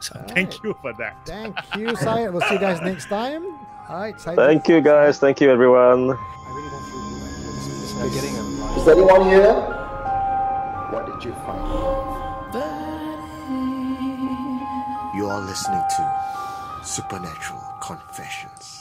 So thank you for that. Thank you, Syed. We'll see you guys next time. All right, Thank you, guys. Thank you, everyone. I really don't feel good. This is- getting a Is anyone here? What did you find? You are listening to Supernatural Confessions.